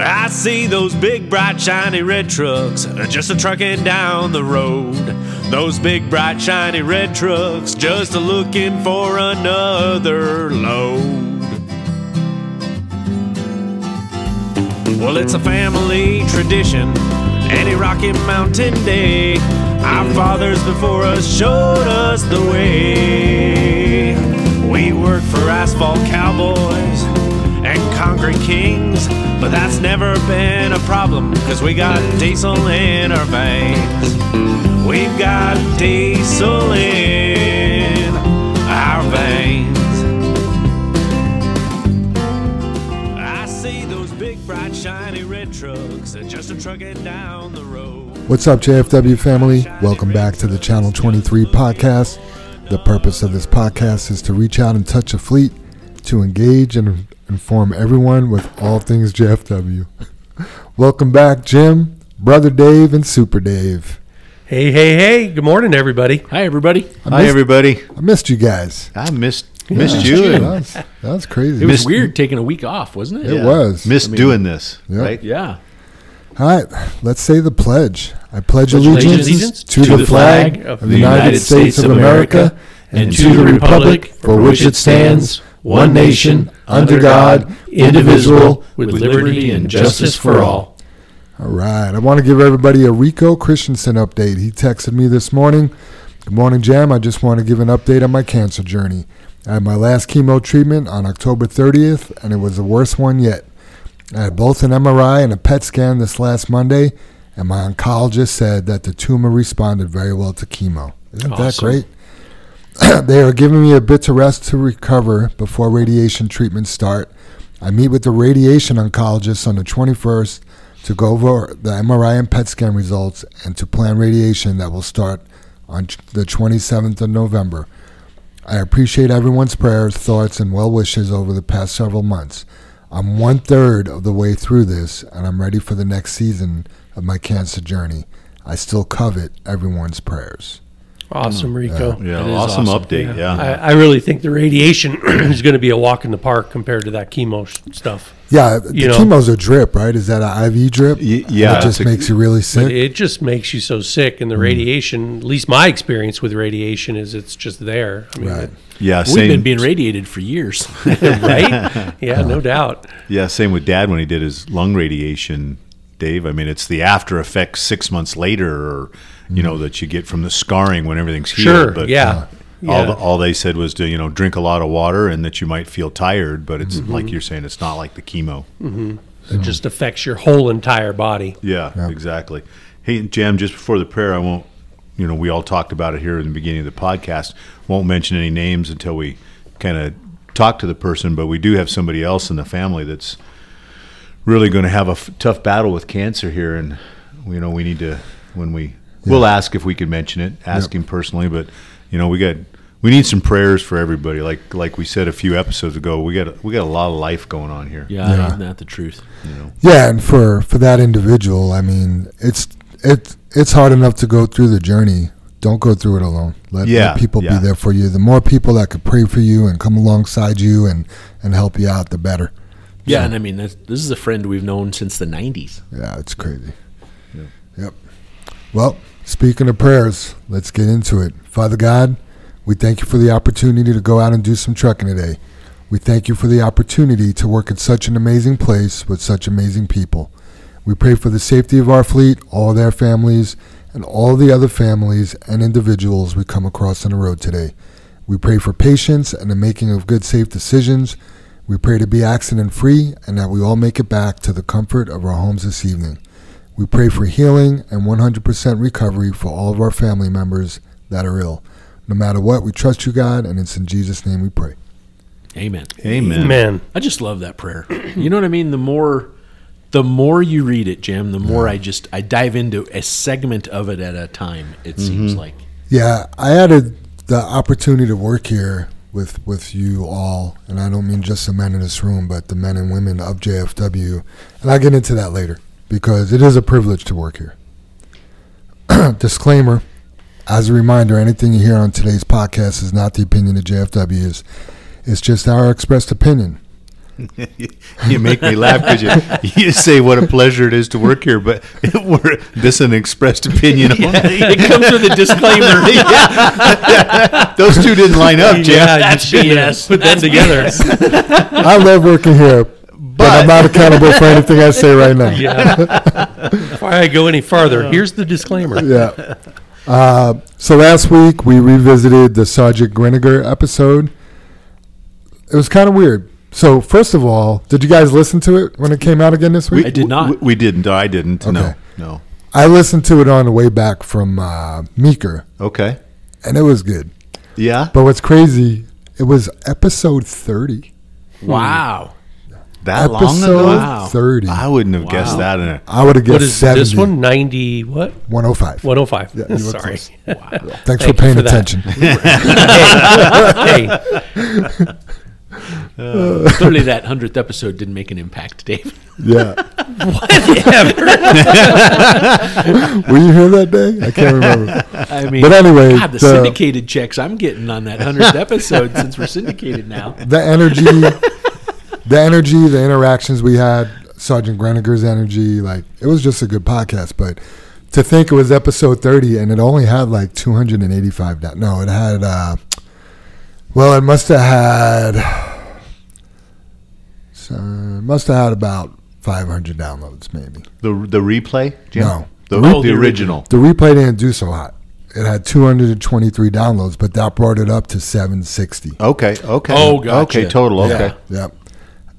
I see those big, bright, shiny red trucks just a trucking down the road. Those big, bright, shiny red trucks just a looking for another load. Well, it's a family tradition, any Rocky Mountain day. Our fathers before us showed us the way. We work for asphalt cowboys concrete kings, but that's never been a problem, cause we got diesel in our veins. We've got diesel in our veins. I see those big, bright, shiny red trucks just a trucking down the road. What's up, JFW family? Welcome back to the Channel 23 podcast. The purpose of this podcast is to reach out and touch a fleet, to engage and inform everyone with all things JFW. Welcome back, Jim, Brother Dave, and Super Dave. Hey, hey, hey. Good morning, everybody. Hi, everybody. I Hi, missed, everybody. I missed you guys. I missed missed Yeah, you. That was, that was crazy. It was Missed- weird taking a week off, wasn't it? It was. missed doing this. Yep. Right? Yeah. All right, let's say the pledge. I pledge Pledge allegiance, allegiance to, the flag of the United States of America and to the republic for which it stands, one nation, under God, indivisible, with liberty and justice for all. All right. I want to give everybody a Rico Christensen update. He texted me this morning. Good morning, Jam. I just want to give an update on my cancer journey. I had my last chemo treatment on October 30th, and it was the worst one yet. I had both an MRI and a PET scan this last Monday, and my oncologist said that the tumor responded very well to chemo. Isn't that great? they are giving me a bit to rest to recover before radiation treatments start. I meet with the radiation oncologist on the 21st to go over the MRI and PET scan results and to plan radiation that will start on the 27th of November. I appreciate everyone's prayers, thoughts, and well wishes over the past several months. I'm one third of the way through this, and I'm ready for the next season of my cancer journey. I still covet everyone's prayers. Awesome, mm. Rico. Yeah, That is awesome, awesome. update. Yeah. I, I really think the radiation is going to be a walk in the park compared to that chemo sh- stuff. Yeah, the You know- chemo's a drip, right? Is that an IV drip? Y- yeah, it just a- makes you really But sick. it just makes you so sick, and the mm. radiation, at least my experience with radiation, is it's just there. I mean, Right. yeah, We've same. been being radiated for years. right? Yeah, no doubt. yeah, same with Dad when he did his lung radiation. Dave, I mean, it's the after effects six months later, or you know, mm. that you get from the scarring when everything's healed. Sure. but yeah. Uh, all, Yeah. the, all they said was to you know drink a lot of water and that you might feel tired, but it's Mm-hmm. like you're saying, it's not like the chemo. Mm-hmm. It just affects your whole entire body. Yeah, exactly. Hey, Jam, just before the prayer, I won't, you know, we all talked about it here in the beginning of the podcast. Won't mention any names until we kind of talk to the person, but we do have somebody else in the family that's really going to have a f- tough battle with cancer here. And, you know, we need to, when we, we'll ask if we can mention it, ask him personally, but, you know, we got, we need some prayers for everybody. Like, like we said a few episodes ago, we got, we got a lot of life going on here. Yeah, Yeah. isn't that the truth? Yeah, and for for that individual, I mean, it's it it's hard enough to go through the journey. Don't go through it alone. Let, Yeah, let people yeah. be there for you. The more people that could pray for you and come alongside you and and help you out, the better. Yeah, and I mean, this, this is a friend we've known since the 90s. Yeah, it's crazy. Yep. Well, speaking of prayers, let's get into it. Father God, we thank you for the opportunity to go out and do some trucking today. We thank you for the opportunity to work at such an amazing place with such amazing people. We pray for the safety of our fleet, all their families, and all the other families and individuals we come across on the road today. We pray for patience and the making of good, safe decisions. We pray to be accident free and that we all make it back to the comfort of our homes this evening. We pray for healing and 100% recovery for all of our family members that are ill. No matter what, we trust you, God, and it's in Jesus' name we pray. Amen. Amen. Man, I just love that prayer. You know what I mean? The more the more you read it, Jim, the more I just I dive into a segment of it at a time, it mm-hmm. seems like. Yeah, I had a, the opportunity to work here with with you all, and I don't mean just the men in this room, but the men and women of JFW, and I'll get into that later because it is a privilege to work here. Disclaimer: As a reminder, anything you hear on today's podcast is not the opinion of JFW's. It's just our expressed opinion. you make me laugh because you, you say what a pleasure it is to work here, but we're, this is an expressed opinion only. it comes with a disclaimer. Those two didn't line up, Jim. Yeah, That's BS. Put them together. I love working here, but, I'm not accountable for anything I say right now. Yeah. Before I go any farther, here's the disclaimer. Yeah. Uh, so last week we revisited the Sergeant Greniger episode. It was kind of weird. So first of all, did you guys listen to it when it came out again this week? I did not. We, we didn't. I didn't. No. Okay. No. I listened to it on the way back from uh, Meeker, Okay. and it was good. Yeah. But what's crazy, it was episode 30. Wow. That long episode ago? Wow. 30. I wouldn't have guessed that. In a, I would have guessed is 70. this one? 90 what? 105. 105. Yeah, Sorry. Wow. Thanks Thank for paying for attention. hey, Clearly, that hundredth episode didn't make an impact, Dave. yeah. whatever. Were you here that day? I can't remember. I mean, But anyway, God, the, the- syndicated checks I'm getting on that hundredth episode since we're syndicated now. the energy, the energy, the interactions we had, Sergeant Greniger's energy, like it was just a good podcast. But to think it was episode thirty and it only had like two hundred and eighty-five. down no, it had. uh Well, it must have had. So, it must have had about five hundred downloads, maybe. the the replay, Jim? No. The, Oh, the the original. The replay didn't do so hot. It had 223 downloads, but that brought it up to 760. Okay. Okay. Oh, gotcha. Okay. Total. Okay. Yep.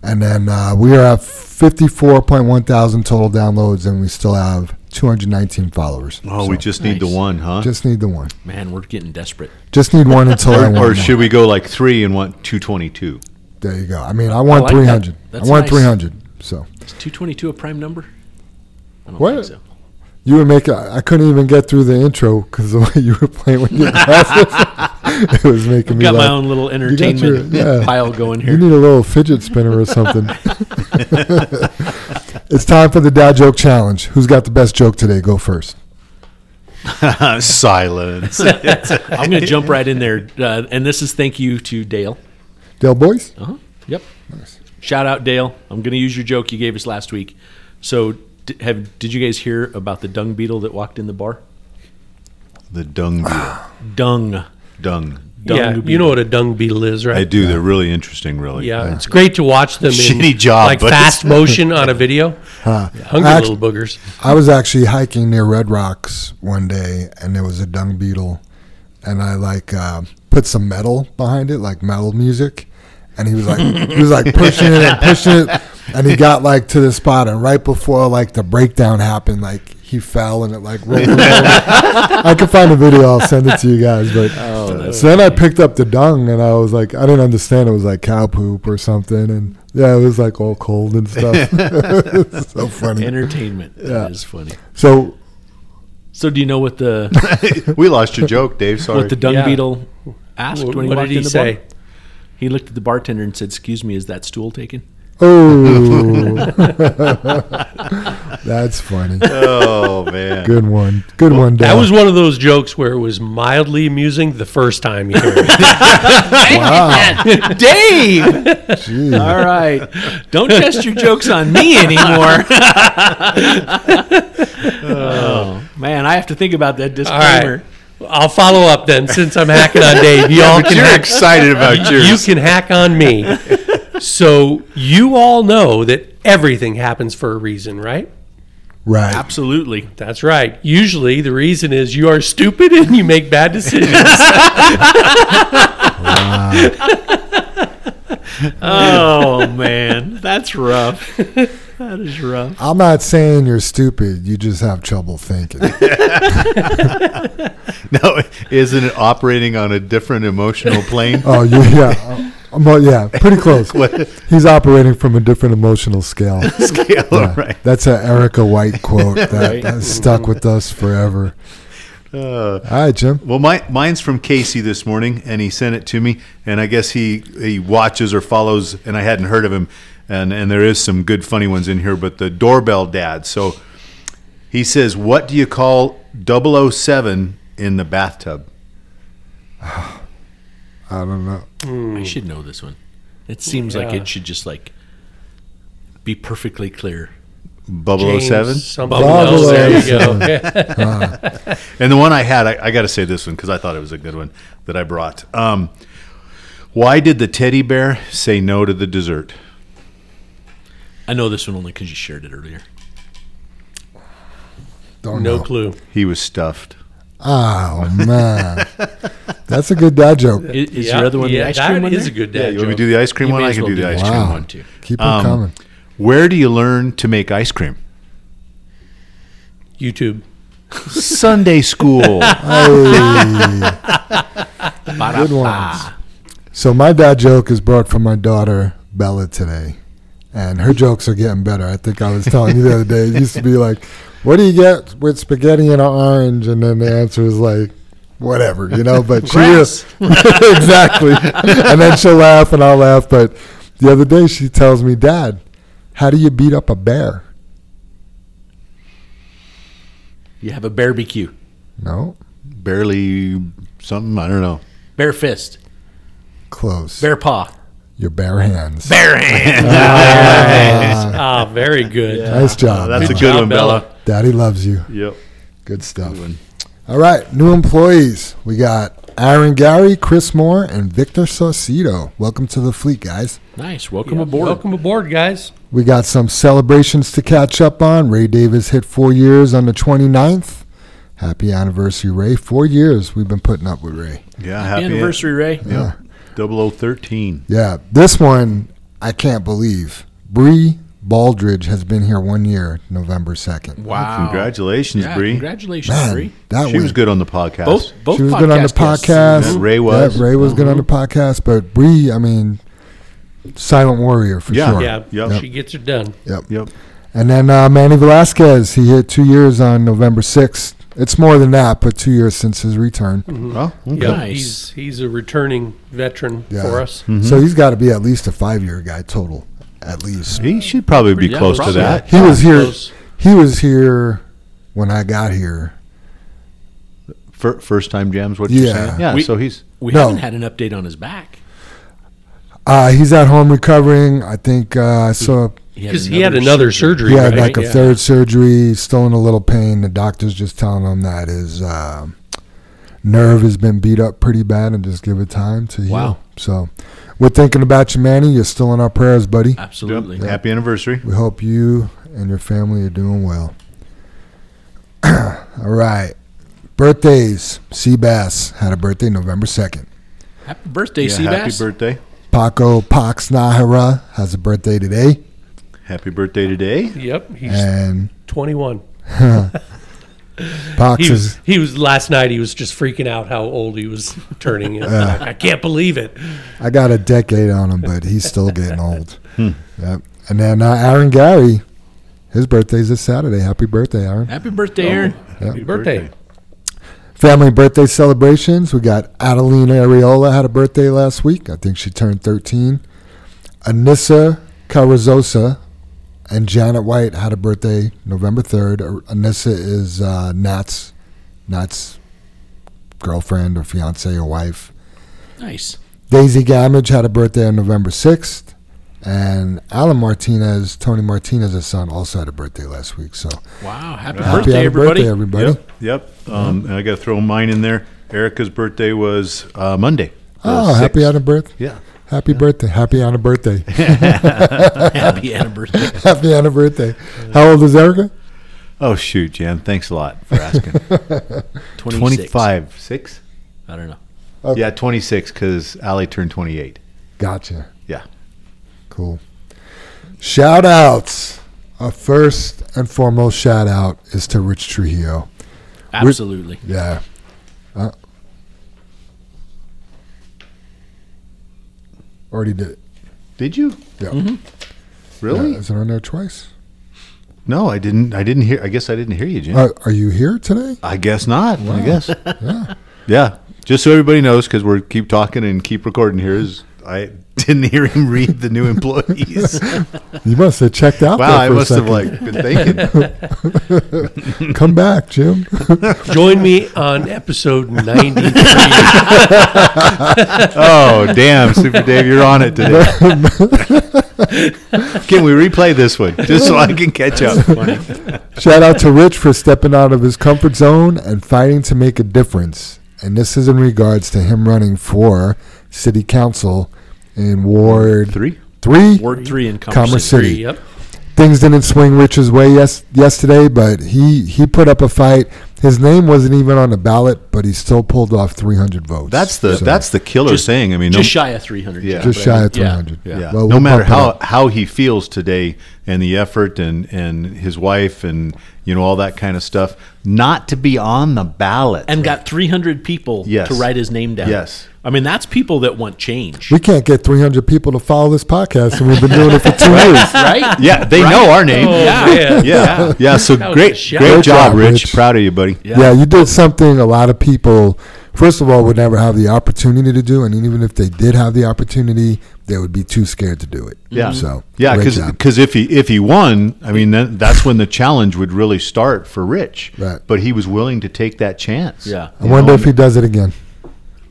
And then uh, we are at 54.1 thousand total downloads, and we still have 219 followers. Oh, we just need the one, huh? just need the one. Man, we're getting desperate. Just need one until I or, want. or more. should we go like three and want two twenty two? There you go. I mean, I want like that. 300. That's I want nice. 300. So Is 222 a prime number? I don't What? think so. you would make. A, I couldn't even get through the intro because the way you were playing with your glasses, it was making me Got my own little got entertainment your- yeah. pile going here. You need a little fidget spinner or something. it's time for the dad joke challenge. Who's got the best joke today? Go first. Silence. I'm going to jump right in there. Uh, and this is thank you to Dale. Dale Boys? Uh-huh. Yep. Nice. Shout out Dale. I'm going to use your joke you gave us last week. So, d- have did you guys hear about the dung beetle that walked in the bar? the dung beetle. Dung. Dung. Dung yeah, you know what a dung beetle is, right? I do. They're really interesting. Really. Yeah, it's great to watch them in job, like but fast motion on a video. Hungry Act- little boogers. I was actually hiking near Red Rocks one day, and there was a dung beetle, and I like uh, put some metal behind it, like metal music, and he was like, he was like pushing it and pushing it, and he got like to the spot, and right before like the breakdown happened, like he fell and it like rolled. him over. I could find a video, I'll send it to you guys, but. Oh, So then I picked up the dung and I was like, I didn't understand it was like cow poop or something, and yeah, it was like all cold and stuff. It's so funny. Entertainment. Yeah. That is funny. So So, do you know what the we lost your joke, Dave. Sorry. what the dung Yeah. beetle asked What, when he what walked did he in the say? bar? He looked at the bartender and said, "Excuse me, is that stool taken?" Oh, that's funny. oh man. Good one. Good one, Dave. That was one of those jokes where it was mildly amusing the first time you hear it. wow. Dave. Gee. All right, don't test your jokes on me anymore. oh man, I have to think about that disclaimer. I'll follow up then since I'm hacking on Dave. You all But can you're hack excited about yours. You can hack on me. So you all know that everything happens for a reason, right? Right. Absolutely. That's right. Usually the reason is you are stupid and you make bad decisions. Oh man, that's rough. That is rough. I'm not saying you're stupid. You just have trouble thinking. No, isn't it operating on a different emotional plane? Oh, you, yeah. Well, yeah, pretty close. He's operating from a different emotional scale. scale? Yeah, Right. That's an Erica White quote that, Right. that stuck with us forever. Uh, All right, Jim. Well, my, mine's from Casey this morning, and he sent it to me. And I guess he he watches or follows, and I hadn't heard of him. And and there is some good funny ones in here, but the doorbell dad. So he says, "What do you call 007 in the bathtub?" I don't know. I should know this one. It seems like Yeah. it should just like be perfectly clear. Bubble James 07. Something Bubble else. There you 07. go. And the one I had, I, I got to say this one because I thought it was a good one that I brought. Um, why did the teddy bear say no to the dessert? I know this one only because you shared it earlier. Don't no know. clue. He was stuffed. Oh man, that's a good dad joke. Is, is Yeah, your other one yeah, the ice cream one? is there? a good Yeah, dad you want me to do the ice cream You one? I can well do the ice the cream Wow. one. too. Keep them Um, coming. Where do you learn to make ice cream? YouTube. Sunday school. Hey. Good ones. So my dad joke is brought from my daughter Bella today, and her jokes are getting better. I think I was telling you the other day. It used to be like, "What do you get with spaghetti and an orange?" And then the answer is like, "Whatever," you know. But she is exactly, and then she'll laugh and I'll laugh. But the other day she tells me, "Dad, how do you beat up a bear?" You have a barbecue, No, Barely something. I don't know. bare fist, close. bare paw, Your bare hands. bare hands. Ah, very good. Nice job. That's Good a good job, one, Bella. Daddy loves you. Yep. Good stuff. All right, new employees. We got Aaron Gary, Chris Moore, and Victor Saucedo. Welcome to the fleet, guys. Nice. Welcome Yep. aboard. Welcome aboard, guys. We got some celebrations to catch up on. Ray Davis hit four years on the 29th. Happy anniversary, Ray. Four years we've been putting up with Ray. Yeah. Happy Happy anniversary, Ray. Yeah. Yep. 0013. Yeah, this one I can't believe. Bree Baldridge has been here one year, November 2nd. Wow. Congratulations, Yeah, Bree. Congratulations, Man, Bree. that She went- was good on the podcast. Both both She was good on the podcast guests. Yeah, Ray was. Yeah, Ray was good on the podcast, but Bree, I mean, silent warrior for Yeah. sure. Yeah, Yep. she gets it done. Yep. And then uh, Manny Velasquez, he hit two years on November 6th. It's more than that, but two years since his return. Oh, okay. Yep, Nice. he's he's a returning veteran Yeah. for us. So he's got to be at least a five year guy total, at least. He should probably be Yeah, close to that. He was here. Close. He was here when I got here. First time jams, what you're Yeah. saying? Yeah, We- so he's We No. haven't had an update on his back. Uh, he's at home recovering. I think uh, I saw Because he had another surgery. he had right? like a Yeah. third surgery, still in a little pain. The doctor's just telling him that his uh, nerve has been beat up pretty bad and just give it time to heal. Wow. So we're thinking about you, Manny. You're still in our prayers, buddy. Absolutely. Yep. happy anniversary. We hope you and your family are doing well. All right. Birthdays. Seabass had a birthday November 2nd. Happy birthday, Yeah, happy birthday. Paco Pax Nahara has a birthday today. Happy birthday today. Yep, he's And 21. Pax He was is, he was last night. He was just freaking out how old he was turning. It's like, I can't believe it. I got a decade on him, but he's still getting old. Yep. And then uh, Aaron Gary, his birthday's this Saturday. Happy birthday, Aaron. Happy birthday, Aaron. Happy birthday. Family birthday celebrations. We got Adelina Areola had a birthday last week. I think she turned 13. Anissa Carrizosa and Janet White had a birthday November 3rd. Uh, Anissa is uh, Nat's, Nat's girlfriend or fiance or wife. Nice. Daisy Gamage had a birthday on November 6th. And Alan Martinez, Tony Martinez's son, also had a birthday last week. So Wow. Happy, happy birthday, happy everybody. birthday, everybody. Yep. Yep. Um, and I got to throw mine in there. Erica's birthday was uh, Monday. the Oh, happy 6th. on birth. Yeah. Happy birthday. Happy on a birthday. Happy anniversary. happy on a birthday. How old is Erica? Oh shoot, Jan! Thanks a lot for asking. 26. Twenty-five, six. I don't know. Okay. Yeah, twenty-six because Allie turned twenty-eight. Gotcha. Yeah. Cool. Shout outs. A first and foremost shout out is to Rich Trujillo. Absolutely. Yeah. Uh, already did it. Did you Yeah. really? Yeah, is it on there twice? No, I didn't. I didn't hear. I guess I didn't hear you, Jim. Uh, are you here today? I guess not. I guess. yeah. Just so everybody knows, because we're keep talking and keep recording here. Is I didn't hear him read the new employees. You must have checked out wow, I there for must a have like been thinking. Come back, Jim. Join me on episode 93. Oh, damn, Super Dave, you're on it today. Can we replay this one just so I can catch up? Shout out to Rich for stepping out of his comfort zone and fighting to make a difference. And this is in regards to him running for city council in Ward Three. Three. Ward three in Commerce, Commerce City. City. Yep. Things didn't swing Rich's way yes yesterday, but he he put up a fight. His name wasn't even on the ballot, but he still pulled off 300 votes. That's the So, that's the killer Just- thing. I mean, no, Just shy of three hundred. Yeah. just shy of 300. yeah. Well, no we'll matter how up. how he feels today and the effort and and his wife and you know all that kind of stuff, not to be on the ballot and got 300 people Yes. to write his name down. Yes. I mean, that's people that want change. we can't get 300 people to follow this podcast, and we've been doing it for two years. right? Yeah, they know our name. Oh, yeah. man. yeah, yeah. So great, great Great job, job, Rich. Rich. Proud of you, buddy. Yeah. you did something a lot of people, first of all, would never have the opportunity to do, and even if they did have the opportunity, they would be too scared to do it. Yeah. So Yeah, great because if he if he won, I mean then that's when the challenge would really start for Rich. Right. But he was willing to take that chance. Yeah. I wonder if he does it again.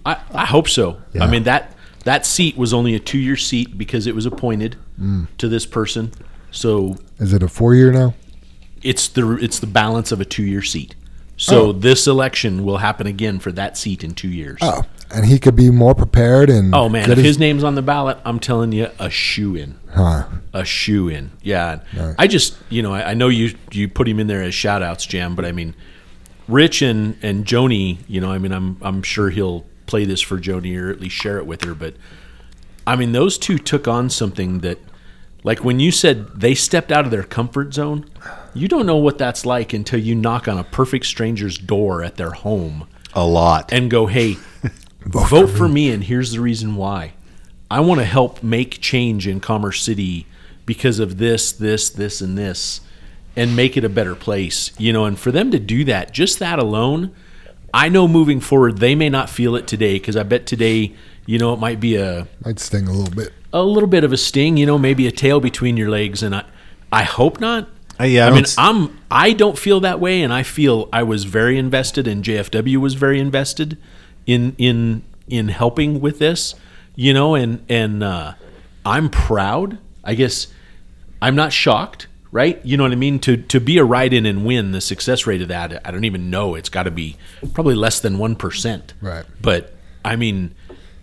I, I hope so. Yeah. I mean that that seat was only a two year seat because it was appointed mm. to this person. So Is it a four year now? it's the it's the balance of a two year seat. So Oh. this election will happen again for that seat in two years. Oh, and he could be more prepared and. Oh man, if his name's on the ballot, I'm telling you, a shoe in. Huh. a shoe in. Yeah. Nice. I just, you know, I, I know you you put him in there as shout outs, Jam, but I mean, Rich and and Joni, you know, I mean, I'm I'm sure he'll play this for Joni or at least share it with her, but I mean, those two took on something that like when you said they stepped out of their comfort zone, you don't know what that's like until you knock on a perfect stranger's door at their home A lot. and go, hey, vote, for, me. and here's the reason why. I want to help make change in Commerce City because of this, this, this, and this, and make it a better place. You know, and for them to do that, just that alone, I know moving forward, they may not feel it today because I bet today, you know, it might be a Might sting a little bit. a little bit of a sting, you know, maybe a tail between your legs, and I, I hope not. Uh, yeah, I I mean, s- I'm I don't feel that way, and I feel I was very invested, and JFW was very invested in in in helping with this, you know, and and uh, I'm proud. I guess I'm not shocked, right? You know what I mean? To to be a write-in and win, the success rate of that, I don't even know. It's got to be probably less than one percent, Right. But I mean,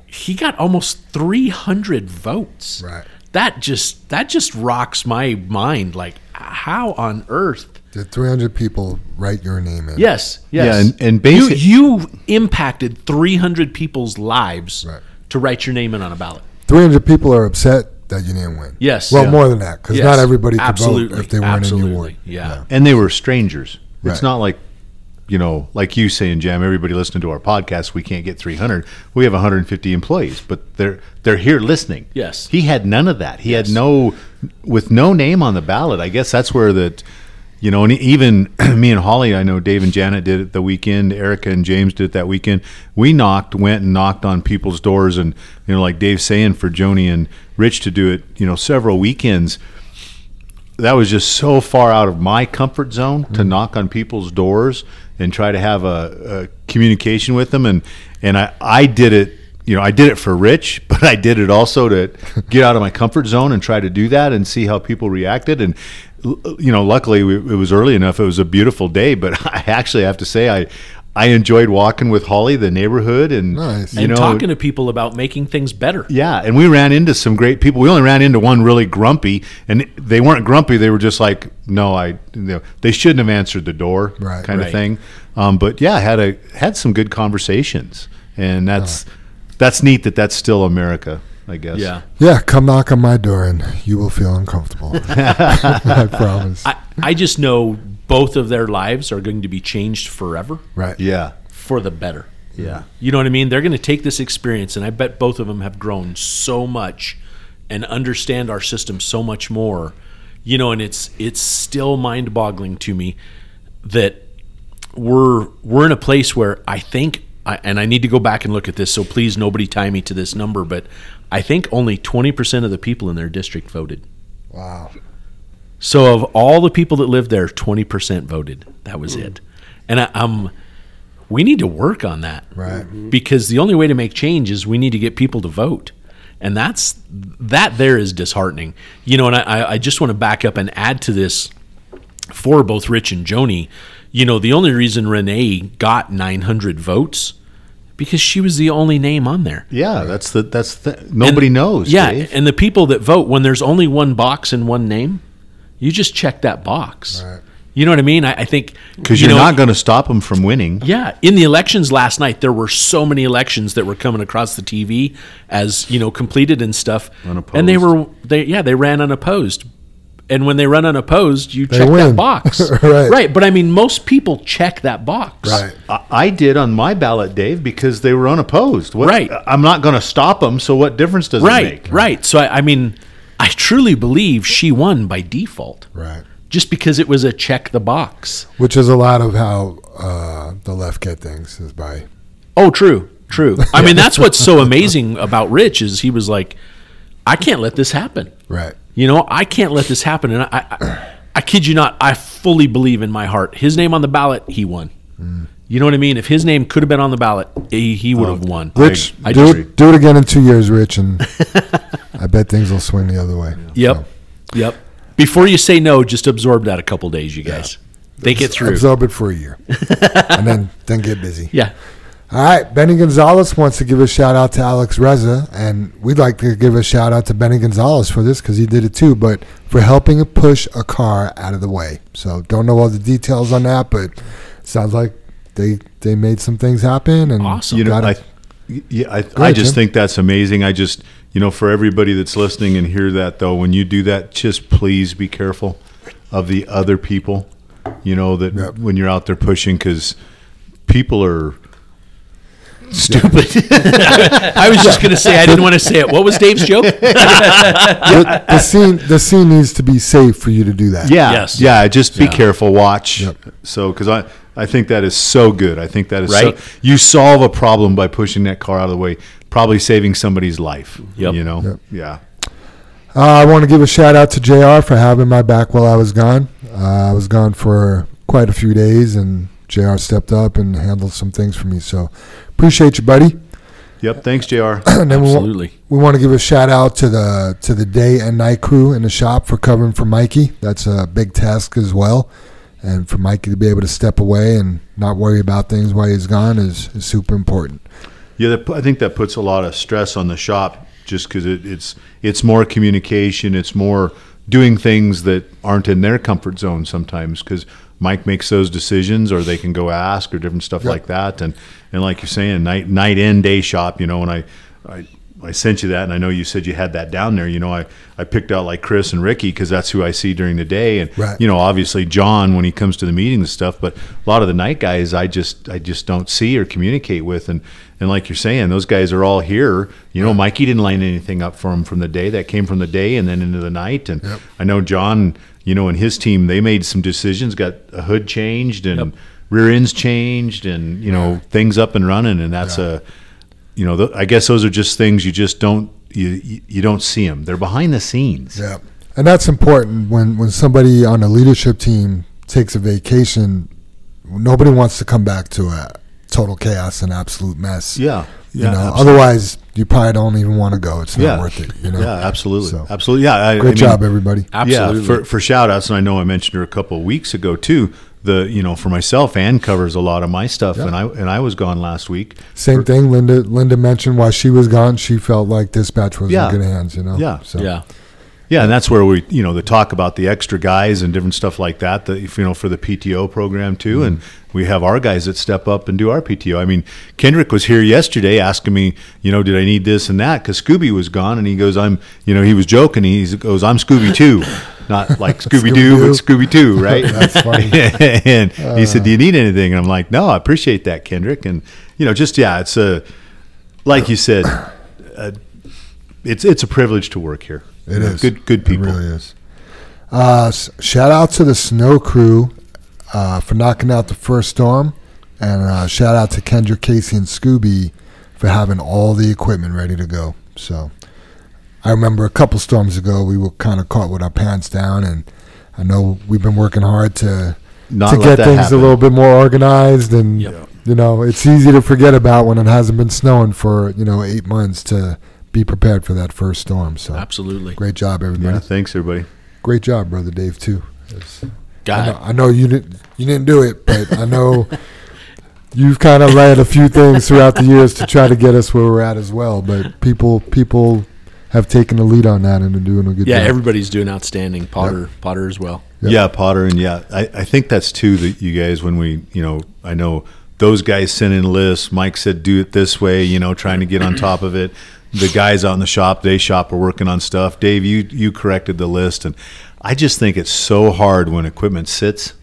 he got almost 300 votes, Right. That just that just rocks my mind. Like, how on earth? Did 300 people write your name in? Yes, yes. Yeah, and- and you, you impacted 300 people's lives Right. to write your name in on a ballot. 300 people are upset that you didn't win. Yes. Well, Yeah. more than that, because Yes, not everybody could absolutely, vote if they weren't absolutely, in your ward. yeah. and they were strangers. Right. It's not like, you know, like you saying, Jam. Everybody listening to our podcast, we can't get 300. We have 150 employees, but they're they're here listening. Yes. he had none of that. He Yes. had no, with no name on the ballot. I guess that's where that, you know, and even me and Holly, I know Dave and Janet did it the weekend. Erica and James did it that weekend. We knocked, went and knocked on people's doors, and you know, like Dave's saying, for Joni and Rich to do it, you know, several weekends. That was just so far out of my comfort zone to Mm-hmm. knock on people's doors and try to have a, a communication with them. And and I, I did it you know I did it for Rich but I did it also to get out of my comfort zone and try to do that and see how people reacted. And you know luckily we, it was early enough. It was a beautiful day but I actually have to say I I enjoyed walking with Holly the neighborhood and Nice. you and know talking to people about making things better. yeah, and we ran into some great people. We only ran into one really grumpy, and they weren't grumpy. They were just like, "No, I." You know, they shouldn't have answered the door, Right. kind Right. of thing. Um, but yeah, had a had some good conversations, and that's that's neat that that's still America. I guess. Yeah. Yeah, come knock on my door and you will feel uncomfortable. I promise. I, I just know both of their lives are going to be changed forever right. Yeah. for the better. Yeah. You know what I mean? They're going to take this experience, and I bet both of them have grown so much and understand our system so much more. You know, and it's it's still mind-boggling to me that we're we're in a place where I think, I, and I need to go back and look at this. So please, nobody tie me to this number, but I think only twenty percent of the people in their district voted. Wow. So of all the people that lived there, twenty percent voted. That was hmm. it. And I, I'm, we need to work on that, Right. Mm-hmm. Because the only way to make change is we need to get people to vote. and that's that there is disheartening. You know, and I- I, I just want to back up and add to this for both Rich and Joni. You know, the only reason Renee got 900 votes because she was the only name on there. Yeah, that's the that's the, nobody And- knows. Yeah, Dave. and the people that vote when there's only one box and one name, you just check that box. Right. You know what I mean? I, I think because you you're know, not going to stop them from winning. Yeah, in the elections last night, there were so many elections that were coming across the TV as you know completed and stuff, and they were they yeah they ran unopposed. And when they run unopposed, you They check win. that box, Right. Right, but I mean, most people check that box, Right. I, I did on my ballot, Dave, because they were unopposed. What, Right. I'm not going to stop them. So what difference does it Right, make? right. So I, I mean, I truly believe she won by default, Right. just because it was a check the box. Which is a lot of how uh, the left get things is by Oh, true, true. I mean, that's what's so amazing about Rich is he was like, I can't let this happen. right. You know, I can't let this happen. And I, I, I kid you not, I fully believe in my heart. His name on the ballot, he won. You know what I mean? If his name could have been on the ballot, he, he would have oh, won. Rich, I do it, do it again in two years, Rich, and I bet things will swing the other way. Yep, yep. Before you say no, just absorb that a couple days, you guys. Think it through. Absorb it for a year, and then then get busy. Yeah. All right, Benny Gonzalez wants to give a shout out to Alex Reza, and we'd like to give a shout out to Benny Gonzalez for this because he did it too, but for helping push a car out of the way. So don't know all the details on that, but sounds like they they made some things happen and Awesome. You know, got I, yeah, I, I ahead, just Tim. think that's amazing. I just, you know, for everybody that's listening and hear that though, when you do that, just please be careful of the other people. You know that Yep. when you're out there pushing, because people are Stupid. I was just going to say, I didn't want to say it. What was Dave's joke? the, the scene the scene needs to be safe for you to do that. Yeah, Yes. yeah. Just be Yeah. careful. Watch. Yep. So, because I, I think that is so good. I think that is Right. so. You solve a problem by pushing that car out of the way, probably saving somebody's life. Yep. You know. Yep. Yeah. Uh, I want to give a shout out to JR for having my back while I was gone. Uh, I was gone for quite a few days, and JR stepped up and handled some things for me. So appreciate you, buddy. Yep. Thanks, JR And then we Absolutely. we want to give a shout out to the to the day and night crew in the shop for covering for Mikey. That's a big task as well. And for Mikey to be able to step away and not worry about things while he's gone is, is super important. Yeah, that, I think that puts a lot of stress on the shop, just because it, it's it's more communication, it's more doing things that aren't in their comfort zone sometimes. Because Mike makes those decisions, or they can go ask, or different stuff Yep. like that. And and like you're saying, night night in day shop, you know. And I I I sent you that, and I know you said you had that down there. You know, I I picked out like Chris and Ricky because that's who I see during the day, and Right. you know, obviously John when he comes to the meetings and stuff. But a lot of the night guys, I just I just don't see or communicate with, and and like you're saying, those guys are all here. You know, Mikey didn't line anything up for him from the day that came from the day and then into the night, and Yep. I know John. You know, and his team, they made some decisions, got a hood changed and Yep. rear ends changed, and you know things up and running, and that's a you know, th- I guess those are just things you just don't you you, you don't see them. They're behind the scenes. Yeah, and that's important when when somebody on a leadership team takes a vacation. Nobody wants to come back to a total chaos and absolute mess. Yeah, you yeah, know. absolutely. Otherwise, you probably don't even want to go. It's not yeah, worth it. You know. yeah, absolutely, So, absolutely. Yeah, I, Great I mean, job, everybody. Absolutely. Yeah, for for shout outs, and I know I mentioned her a couple of weeks ago too. The you know for myself, Ann covers a lot of my stuff, and I and I was gone last week. Same thing. Linda Linda mentioned while she was gone, she felt like dispatch was Yeah. in good hands. You know. Yeah. So, yeah. Yeah, and that's where we, you know, the talk about the extra guys and different stuff like that. That you know, for the PTO program too, mm-hmm. and we have our guys that step up and do our PTO. I mean, Kendrick was here yesterday asking me, you know, did I need this and that? Because Scooby was gone, and he goes, I'm, you know, he was joking. He goes, I'm Scooby Two, not like Scooby Doo, but Scooby Doo, right? That's funny. and he said, "Do you need anything?" And I'm like, "No, I appreciate that, Kendrick." And you know, just yeah, it's a like you said, uh, it's it's a privilege to work here. It is good good people. It really is. Uh, shout out to the snow crew uh, for knocking out the first storm, and uh, shout out to Kendra, Casey, and Scooby for having all the equipment ready to go. So, I remember a couple storms ago we were kind of caught with our pants down, and I know we've been working hard to Not to get things happen. a little bit more organized and Yep. you know it's easy to forget about when it hasn't been snowing for you know eight months to be prepared for that first storm. So Absolutely. great job, everybody. Yeah, thanks everybody. Great job, brother Dave. Too. It's- I know, God, I know you didn't you didn't do it, but I know you've kind of led a few things throughout the years to try to get us where we're at as well. But people people have taken the lead on that and are doing a good yeah, job. everybody's doing outstanding. Potter, Potter as well. Yeah. Yeah. Potter, and yeah, I, I think that's too that you guys when we, you know, I know those guys sent in lists. Mike said do it this way, you know, trying to get on top of it. The guys out in the shop, they shop are working on stuff. Dave, you you corrected the list, and I just think it's so hard when equipment sits.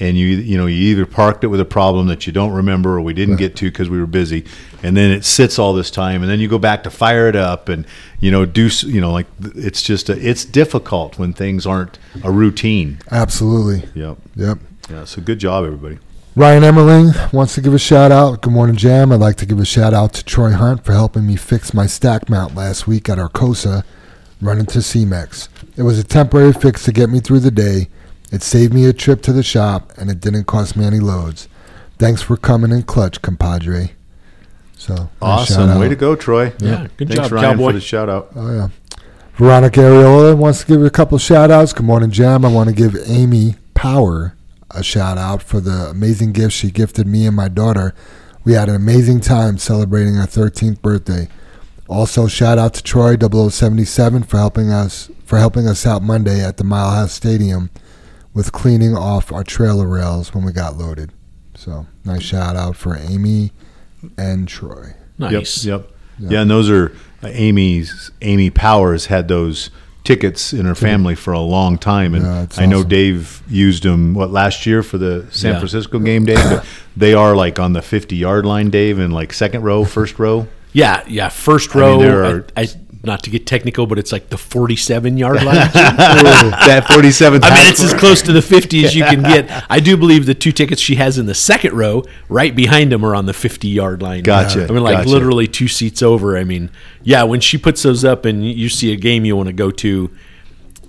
And you you know you either parked it with a problem that you don't remember or we didn't get to because we were busy, and then it sits all this time, and then you go back to fire it up, and you know do you know like it's just a, it's difficult when things aren't a routine. Absolutely. Yep. Yep. Yeah. So good job, everybody. Ryan Emmerling wants to give a shout out. Good morning, Jam. I'd like to give a shout out to Troy Hunt for helping me fix my stack mount last week at Arcosa, running to CMEX. It was a temporary fix to get me through the day. It saved me a trip to the shop, and it didn't cost me any loads. Thanks for coming in clutch, compadre. So Awesome. Way to go, Troy. Yeah, good Thanks, job, Ryan, cowboy. for the shout out. Oh yeah. Veronica Ariola wants to give you a couple shout outs. Good morning, Jam. I want to give Amy Power a shout out for the amazing gift she gifted me and my daughter. We had an amazing time celebrating our 13th birthday. Also, shout out to Troy 0077 for helping us for helping us out Monday at the Mile High Stadium with cleaning off our trailer rails when we got loaded. So, nice shout out for Amy and Troy. Nice. Yep. Yep. Yeah. and those are uh, Amy's. Amy Powers had those tickets in her family for a long time, and Yeah, it's I know. Dave used them what last year for the San Yeah. Francisco game, Dave. But they are like on the fifty-yard line, Dave, and like second row, first row. Yeah, yeah. First I mean, row. there are- I, I, not to get technical, but it's like the 47 yard line. that forty-seven. I mean, it's as close to the 50 as you can get. I do believe the two tickets she has in the second row, right behind them, are on the 50 yard line. Gotcha, I mean, like gotcha. literally two seats over. I mean, yeah, when she puts those up and you see a game you want to go to,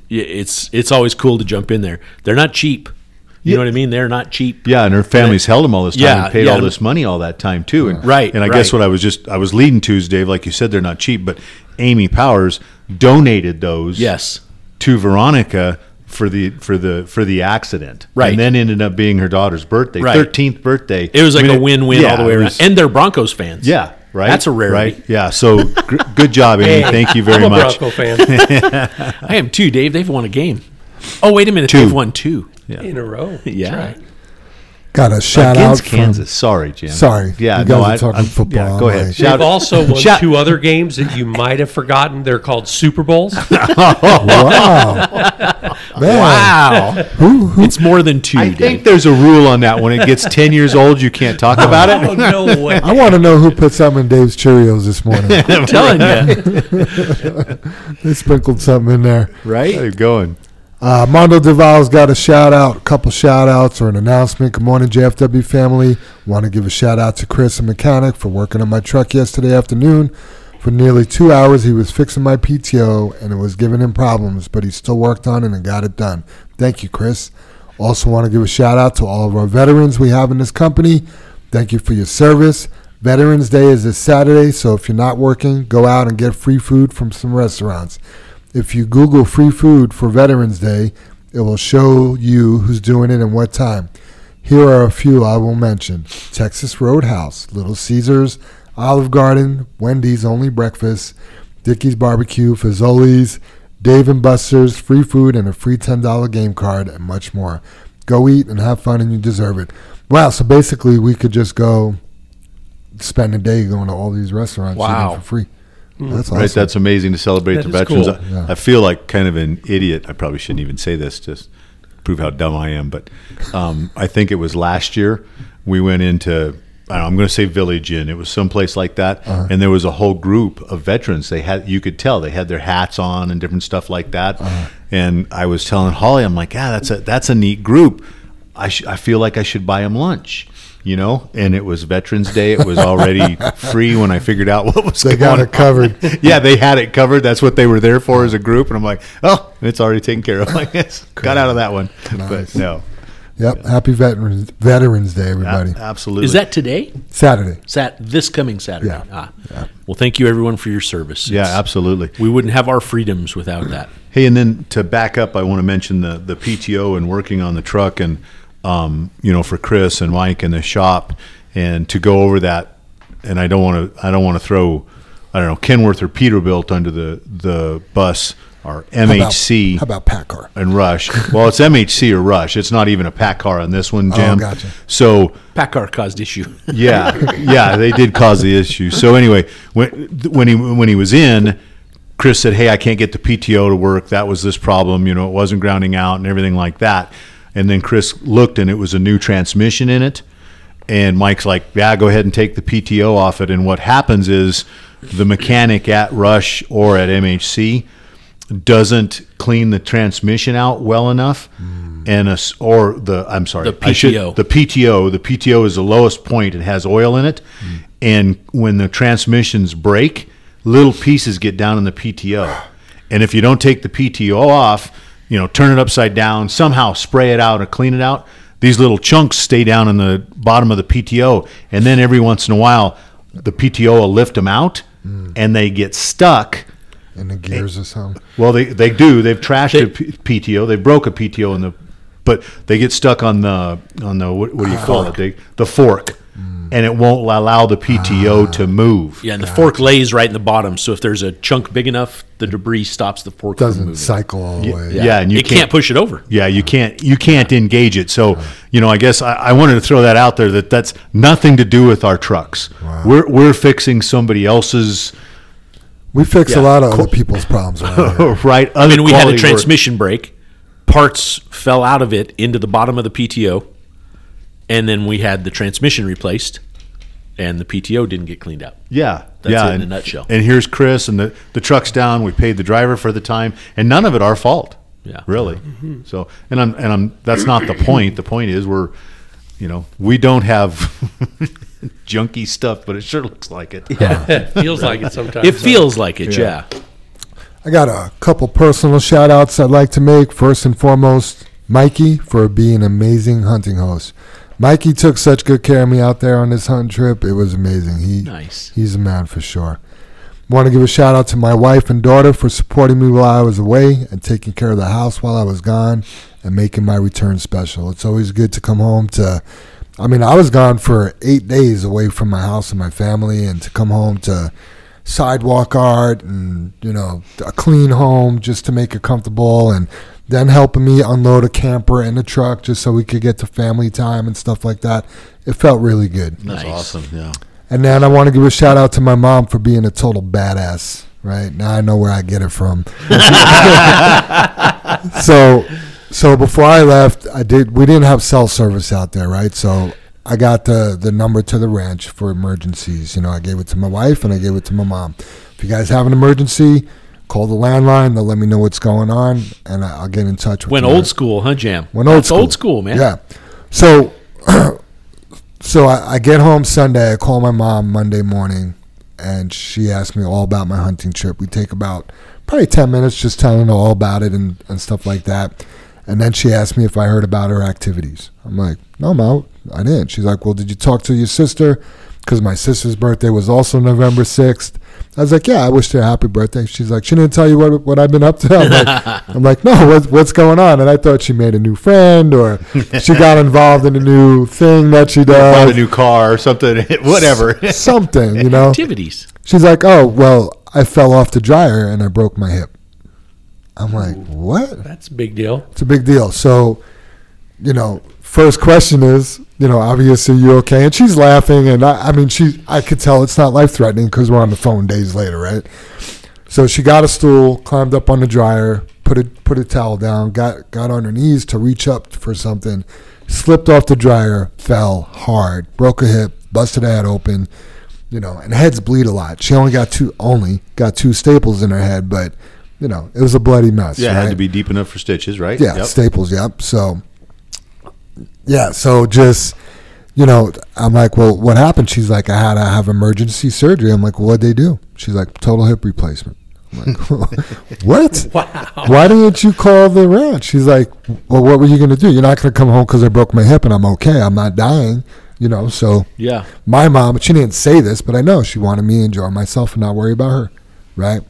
it's it's always cool to jump in there. They're not cheap. You Yeah. know what I mean? They're not cheap. Yeah, and her family's held them all this time Yeah, and paid yeah. all this money all that time too. And, Right, And I guess what I was just I was leading to is Dave, like you said, they're not cheap, but Amy Powers donated those Yes. to Veronica for the for the for the accident. Right. And then ended up being her daughter's birthday. Right. Thirteenth birthday. It was like I mean, a win win yeah, all the way around. was- and they're Broncos fans. yeah, right. That's a rarity. Right. Yeah. So gr- good job, Amy. Thank you very I'm a much. Bronco fan I am too, Dave. They've won a game. Oh, wait a minute. Two. They've won two. yeah. in a row. That's Yeah. Right. Got a shout Against out from- Kansas. Sorry, Jim. Sorry. Yeah. You no, guys are I, talking I'm- football, Yeah, go I'm ahead. like- Shout, They've also won shout- two other games that you might have forgotten. They're called Super Bowls. Wow. Man. Wow. Who, who, it's more than two, I Dave. think there's a rule on that. When it gets ten years old, you can't talk oh, about oh it. no way! I want to know who put something in Dave's Cheerios this morning. I'm telling you. they sprinkled something in there. Right? How you going? Uh, Mondo Duval's got a shout out, a couple shout outs or an announcement. Good morning, JFW family. Want to give a shout out to Chris, a mechanic, for working on my truck yesterday afternoon. For nearly two hours, he was fixing my PTO and it was giving him problems, but he still worked on it and got it done. Thank you, Chris. Also, want to give a shout out to all of our veterans we have in this company. Thank you for your service. Veterans Day is this Saturday, so if you're not working, go out and get free food from some restaurants. If you Google free food for Veterans Day, it will show you who's doing it and what time. Here are a few I will mention Texas Roadhouse, Little Caesars, Olive Garden, Wendy's Only Breakfast, Dickey's Barbecue, Fazoli's, Dave and Buster's, free food and a free $10 game card, and much more. Go eat and have fun, and you deserve it. Wow, so basically, we could just go spend a day going to all these restaurants Wow. for free. That's awesome. Right, that's amazing to celebrate That the is veterans. cool. I, Yeah. I feel like kind of an idiot. I probably shouldn't even say this, just to prove how dumb I am. But um, I think it was last year we went into. I don't know, I'm going to say Village Inn. It was someplace like that, Uh-huh. and there was a whole group of veterans. They had, you could tell, they had their hats on and different stuff like that. Uh-huh. And I was telling Holly, I'm like, yeah, that's a that's a neat group. I sh- I feel like I should buy them lunch. You know, and it was Veterans Day. It was already free when I figured out what was They going got on it covered. yeah, they had it covered. That's what they were there for as a group. And I'm like, oh, it's already taken care of. I guess got out of that one. Nice. But no, Yep. Happy Veterans Veterans Day, everybody. A- absolutely. Is that today? Saturday. Sat this coming Saturday. Yeah. Ah. Well, thank you everyone for your service. Yeah, absolutely. We wouldn't have our freedoms without that. Hey, and then to back up, I want to mention the the PTO and working on the truck, and um, you know, for Chris and Mike and the shop, and to go over that. And I don't want to I don't want to throw I don't know Kenworth or Peterbilt under the the bus or How about- MHC How about Paccar? and Rush. Well, it's MHC or Rush. It's not even a Paccar on this one, Jim. Oh, gotcha. So Paccar caused issue. yeah, yeah, they did cause the issue. So anyway, when when he when he was in, Chris said, "Hey, I can't get the PTO to work. That was this problem. You know, it wasn't grounding out and everything like that." And then Chris looked, and it was a new transmission in it. And Mike's like, "Yeah, go ahead and take the PTO off it." And what happens is the mechanic at Rush or at MHC doesn't clean the transmission out well enough, hmm. and a s or the I'm sorry, The I should- PTO. the PTO. The PTO is the lowest point. It has oil in it, hmm. and when the transmissions break, little pieces get down in the PTO, and if you don't take the PTO off, you know, turn it upside down, somehow spray it out or clean it out. These little chunks stay down in the bottom of the PTO, and then every once in a while, the PTO will lift them out, hmm. and they get stuck. In the gears or something. Well, they, they do. They've trashed a P- PTO. They broke a PTO in the, but they get stuck on the on the what, what do you call it? They, the fork, and it won't allow the PTO ah. to move. Yeah, and the fork lays right in the bottom. So if there's a chunk big enough, the debris stops the fork from Doesn't moving. cycle all the way. Yeah, and you it can't, push it over. Yeah, you can't you can't engage it. So you know, I guess I, I wanted to throw that out there that that's nothing to do with our trucks. We're we're fixing somebody else's We fix Yeah. a lot of other people's problems around here. right. I mean, we had a transmission break. Parts fell out of it into the bottom of the PTO, and then we had the transmission replaced, and the PTO didn't get cleaned out. Yeah, That's yeah. it in and, a nutshell. And here's Chris, and the the truck's down. We paid the driver for the time, and none of it our fault. Yeah. really. Mm-hmm. So, and I'm and I'm. That's not the point. The point is we're, you know, we don't have junky stuff, but it sure looks like it. Yeah, it feels like it sometimes. It feels like it, yeah. I got a couple personal shout outs I'd like to make. First and foremost, Mikey for being an amazing hunting host. Mikey took such good care of me out there on this hunting trip. It was amazing. He Nice. He's a man for sure. Want to give a shout out to my wife and daughter for supporting me while I was away and taking care of the house while I was gone and making my return special. It's always good to come home to. I mean, I was gone for eight days away from my house and my family, and to come home to sidewalk art and you know a clean home just to make it comfortable and then helping me unload a camper and a truck just so we could get to family time and stuff like that it felt really good That's Nice. awesome. Yeah. and then I want to give a shout out to my mom for being a total badass. Right now, I know where I get it from. so, so before I left, I did. We didn't have cell service out there, right? So I got the the number to the ranch for emergencies. You know, I gave it to my wife and I gave it to my mom. If you guys have an emergency, call the landline. They'll let me know what's going on, and I'll get in touch with. Went old school, huh, Jam? Went old That's school. old school, man. Yeah. So, so I, I get home Sunday. I call my mom Monday morning, and she asked me all about my hunting trip. We take about probably ten minutes just telling her all about it and, and stuff like that. And then she asked me if I heard about her activities. I'm like, no, Mom, I didn't. She's like, well, did you talk to your sister? Because my sister's birthday was also November 6th. I was like, yeah, I wish her a happy birthday. She's like, she didn't tell you what, what I've been up to? I'm like, I'm like, no, what's, what's going on? And I thought she made a new friend or she got involved in a new thing that she Bought a new car or something. Whatever. Something, you know? Activities. She's like, oh, well, I fell off the dryer and I broke my hip. I'm like, what? That's a big deal. It's a big deal. So, you know, first question is, you know, obviously you're okay? And she's laughing, and I, I mean, she, I could tell it's not life threatening because we're on the phone days later, right? So she got a stool, climbed up on the dryer, put a put a towel down, got got on her knees to reach up for something, slipped off the dryer, fell hard, broke a hip, busted her head open, you know, and heads bleed a lot. She only got two only got two staples in her head, but you know, it was a bloody mess. Yeah, it had to be deep enough for stitches, right? Yeah, Yep. Staples. Yep. So, yeah. So just, you know, I'm like, well, what happened? She's like, I had to have emergency surgery. I'm like, well, what'd they do? She's like, total hip replacement. I'm like, what? Wow. Why didn't you call the ranch? She's like, well, what were you going to do? You're not going to come home because I broke my hip and I'm okay. I'm not dying, you know. So Yeah. my mom, she didn't say this, but I know she wanted me to enjoy myself and not worry about her, right?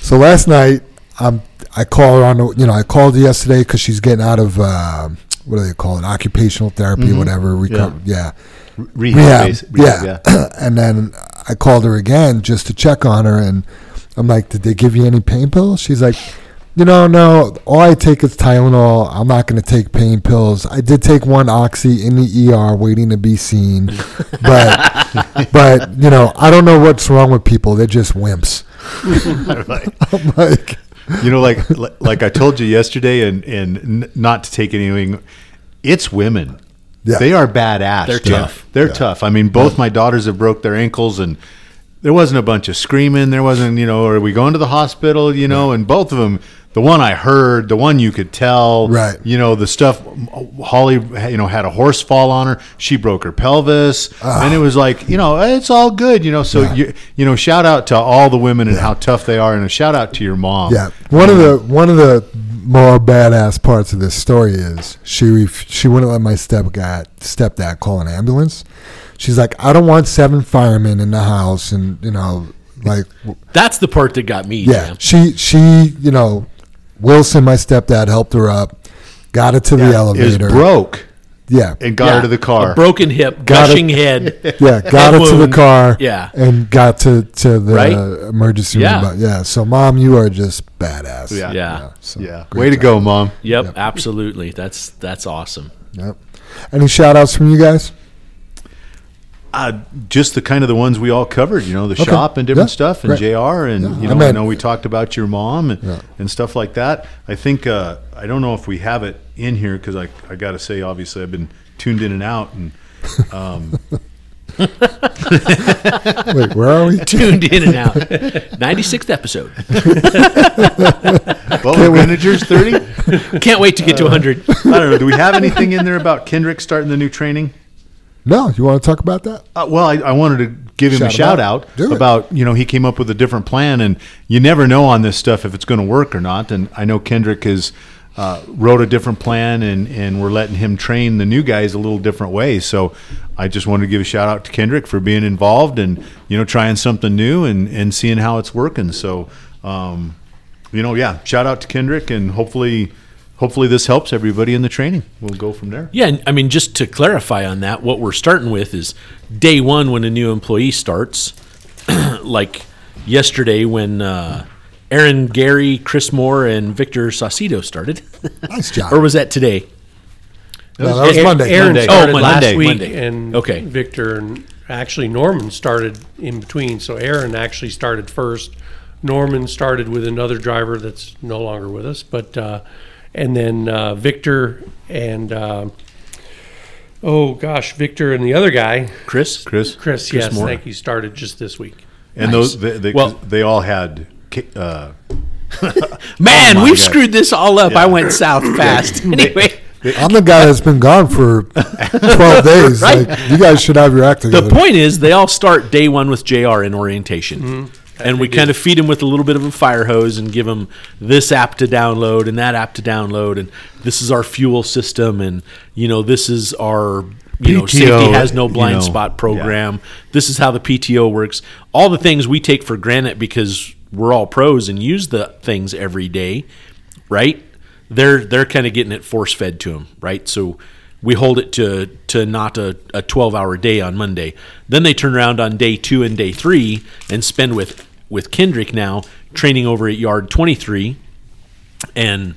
So last night, um, I call her on, the, you know, I called her yesterday because she's getting out of uh, what do they call it, occupational therapy, whatever. Reco- yeah, Rehab. rehab, base- yeah. and then I called her again just to check on her, and I'm like, "Did they give you any pain pills?" She's like, "You know, no. All I take is Tylenol. I'm not going to take pain pills. I did take one oxy in the ER, waiting to be seen, but, but you know, I don't know what's wrong with people. They're just wimps." I'm like, you know, like like I told you yesterday, and and not to take anything, it's women. Yeah. They are badass. They're dude. tough. They're tough. I mean, both my daughters have broke their ankles, and there wasn't a bunch of screaming. There wasn't, you know, are we going to the hospital? You know, and both of them. The one I heard, the one you could tell, Right. You know, the stuff. Holly, you know, had a horse fall on her. She broke her pelvis, ah. and it was like, you know, it's all good. You know, so Yeah. you, you know, shout out to all the women and how tough they are, and a shout out to your mom. Yeah, one of the one of the more badass parts of this story is she ref- she wouldn't let my stepdad stepdad call an ambulance. She's like, I don't want seven firemen in the house, and you know, like, That's the part that got me. yeah, Jam. she she you know, Wilson, my stepdad, helped her up, got her to the is elevator. broke yeah, and got Yeah. her to the car. A broken hip, Got gushing head. yeah, got head her to the car. Yeah. and got to to the Right? emergency Yeah. room. But yeah, so mom, you are just badass. Yeah. Yeah. so yeah, great way to go, mom. Yep, Yep. absolutely. That's that's awesome. Yep. Any shout outs from you guys? Uh, just the kind of the ones we all covered, you know, the Okay. shop and different Yeah. stuff, and Great. Jr. and Yeah. you I know, I, know we talked about your mom and, Yeah. and stuff like that. I think uh, I don't know if we have it in here because I I got to say, obviously, I've been tuned in and out, and um, Wait, where are we? Tuned in and out. 96th episode. well, managers thirty. Can't wait to get to 100. I don't know. Do we have anything in there about Kendrick starting the new training? No, you want to talk about that? Uh, well, I, I wanted to give him Shout a shout out. out, about you know he came up with a different plan, and you never know on this stuff if it's going to work or not. And I know Kendrick has uh, wrote a different plan, and and we're letting him train the new guys a little different way. So I just wanted to give a shout out to Kendrick for being involved and you know trying something new and and seeing how it's working. So um, you know, yeah, shout out to Kendrick, and hopefully. Hopefully this helps everybody in the training. We'll go from there. Yeah, I mean, just to clarify on that, what we're starting with is day one when a new employee starts, like yesterday when uh, Aaron, Gary, Chris Moore, and Victor Saucedo started. Nice job. or was that today? no, that was A- Monday. Aaron Monday. started Oh, last Monday, week, Monday. and Okay. Victor and actually Norman started in between. So Aaron actually started first. Norman started with another driver that's no longer with us, but uh, and then uh, Victor and uh, oh gosh, Victor and the other guy, Chris? Chris, Chris. Chris yes, Moore. thank you. Started just this week. and Nice. those they, they, Well- they all had uh, Man, Oh we've God. screwed this all up. I went south fast. anyway, I'm the guy that's been gone for 12 days. Right. Like, you guys should have your act the point is they all start day one with JR in orientation. And we kind of feed them with a little bit of a fire hose and give them this app to download and that app to download. And this is our fuel system. And, you know, this is our, you know, PTO, safety has no you blind know, spot yeah. program. This is how the PTO works. All the things we take for granted because we're all pros and use the things every day, right? They're they're kind of getting it force fed to them, right? So we hold it to to not a, a 12 hour day on Monday. Then they turn around on day two and day three and spend with with Kendrick now training over at yard 23 and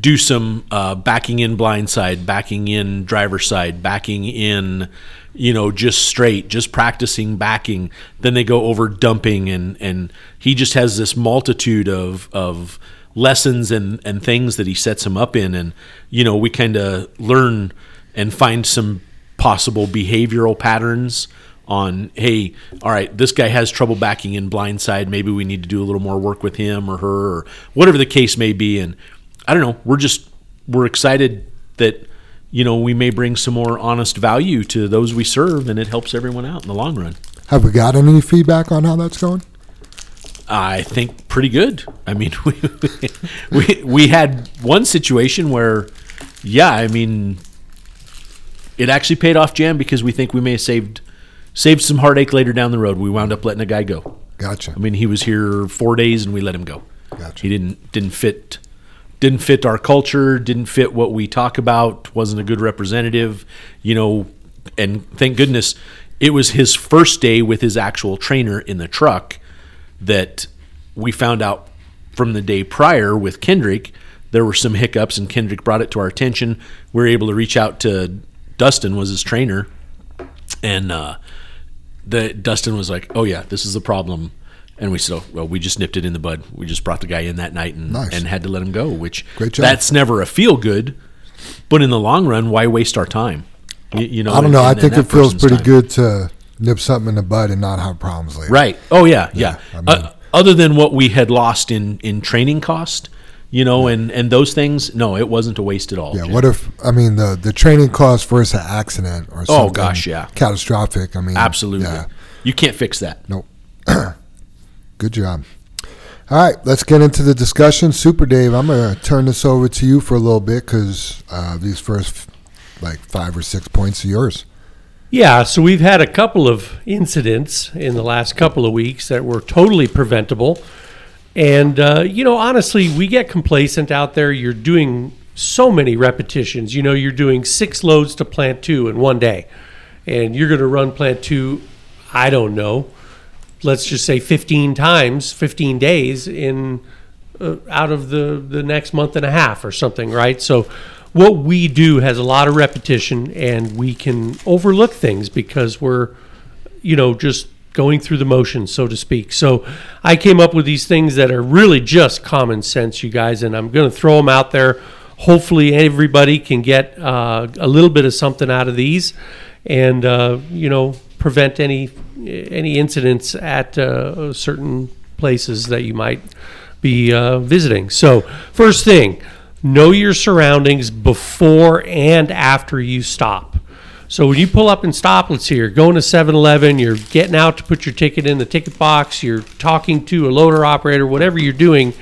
do some uh, backing in blind side, backing in driver side, backing in, you know, just straight, just practicing backing. Then they go over dumping, and and he just has this multitude of of lessons and and things that he sets him up in, and you know, we kind of learn and find some possible behavioral patterns on hey all right this guy has trouble backing in blind side maybe we need to do a little more work with him or her or whatever the case may be and i don't know we're just we're excited that you know we may bring some more honest value to those we serve and it helps everyone out in the long run Have we got any feedback on how that's going? I think pretty good. I mean, we, we we had one situation where, yeah, I mean, it actually paid off, Jam, because we think we may have saved saved some heartache later down the road. We wound up letting a guy go. Gotcha. I mean, he was here four days and we let him go. Gotcha. He didn't didn't fit didn't fit our culture, didn't fit what we talk about, wasn't a good representative, you know, and thank goodness it was his first day with his actual trainer in the truck that we found out from the day prior with Kendrick there were some hiccups and Kendrick brought it to our attention. We were able to reach out to Dustin was his trainer and uh the Dustin was like, "Oh yeah, this is the problem." And we said, oh, "Well, we just nipped it in the bud. We just brought the guy in that night and Nice. and had to let him go." Which Great job. that's never a feel good, but in the long run, why waste our time? You, you know, I don't know. and- I think it feels pretty time. good to nip something in the bud and not have problems later. Right. Oh yeah, yeah. I mean- uh, other than what we had lost in in training cost, you know, and and those things, no, it wasn't a waste at all. Yeah. Jim. What if I mean the the training cost versus an accident or something? Oh, gosh, yeah. catastrophic. I mean, Absolutely. Yeah. You can't fix that. Nope. Good job. All right, let's get into the discussion. Super Dave, I'm going to turn this over to you for a little bit because uh, these first like five or six points are yours. Yeah, so we've had a couple of incidents in the last couple of weeks that were totally preventable. And, uh, you know, honestly, we get complacent out there. You're doing so many repetitions. You know, you're doing six loads to plant two in one day. And you're going to run plant two, I don't know, let's just say 15 times, 15 days in uh, out of the the next month and a half or something, right? So what we do has a lot of repetition and we can overlook things because we're you know just going through the motions so to speak. So I came up with these things that are really just common sense you guys and I'm going to throw them out there. Hopefully everybody can get uh, a little bit of something out of these and uh, you know prevent any any incidents at uh, certain places that you might be uh, visiting. So, first thing, know your surroundings before and after you stop. So, when you pull up and stop, let's see, you're going to 7 Eleven, you're getting out to put your ticket in the ticket box, you're talking to a loader operator, whatever you're doing,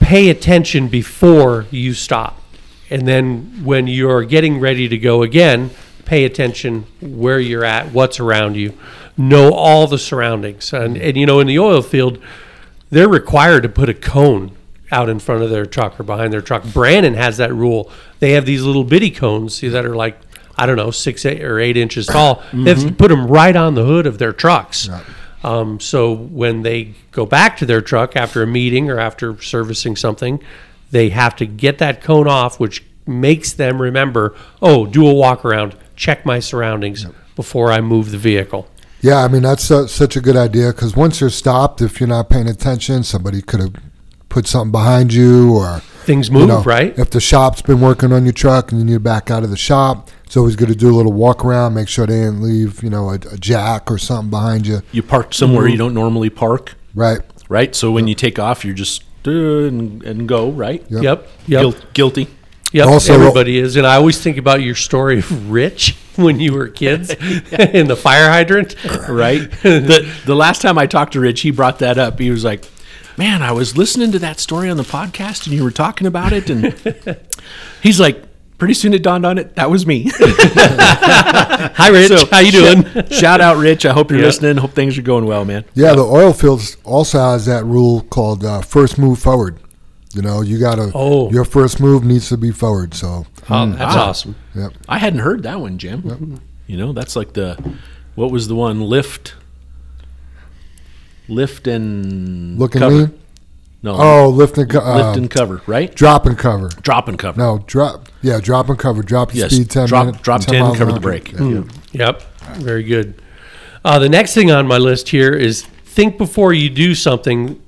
pay attention before you stop. And then when you're getting ready to go again, pay attention where you're at, what's around you, know all the surroundings. And, and you know, in the oil field, they're required to put a cone out in front of their truck or behind their truck. Brandon has that rule. They have these little bitty cones that are like, I don't know, six eight or eight inches tall. They have to put them right on the hood of their trucks. Um, so when they go back to their truck after a meeting or after servicing something, they have to get that cone off, which makes them remember, oh, do a walk around, check my surroundings before I move the vehicle. Yeah, I mean that's su- such a good idea because once you're stopped, if you're not paying attention, somebody could have put something behind you, or Things you move, know, right? If the shop's been working on your truck and you need to back out of the shop, it's always good to do a little walk around, make sure they didn't leave, you know, a, a jack or something behind you. You parked somewhere you don't normally park, Right. right? So when you take off, you're just uh, and, and go, right? Yep. Yep. Yep. Guil- guilty. Yep, Also- everybody is, and I always think about your story of Rich when you were kids in the fire hydrant. right? the the last time I talked to Rich, he brought that up. He was like, "Man, I was listening to that story on the podcast, and you were talking about it." And he's like, "Pretty soon it dawned on it that was me." Hi, Rich. So, How you doing? Shout, shout out, Rich. I hope you're Yeah. listening. Hope things are going well, man. Yeah, the oil fields also has that rule called uh, first move forward. You know, you got to, Oh. your first move needs to be forward. So, Oh, that's Ah. awesome. yep. I hadn't heard that one, Jim. You know, that's like the what was the one lift, lift and Look and cover. lean. No, Oh, lift and, co- lift and cover, right? drop and cover. Drop and cover. No, drop. Yeah, drop and cover. Drop your Yes, speed 10 drop- minutes. drop 10, miles cover the brake. Yeah. Yep. Very good. Uh, the next thing on my list here is think before you do something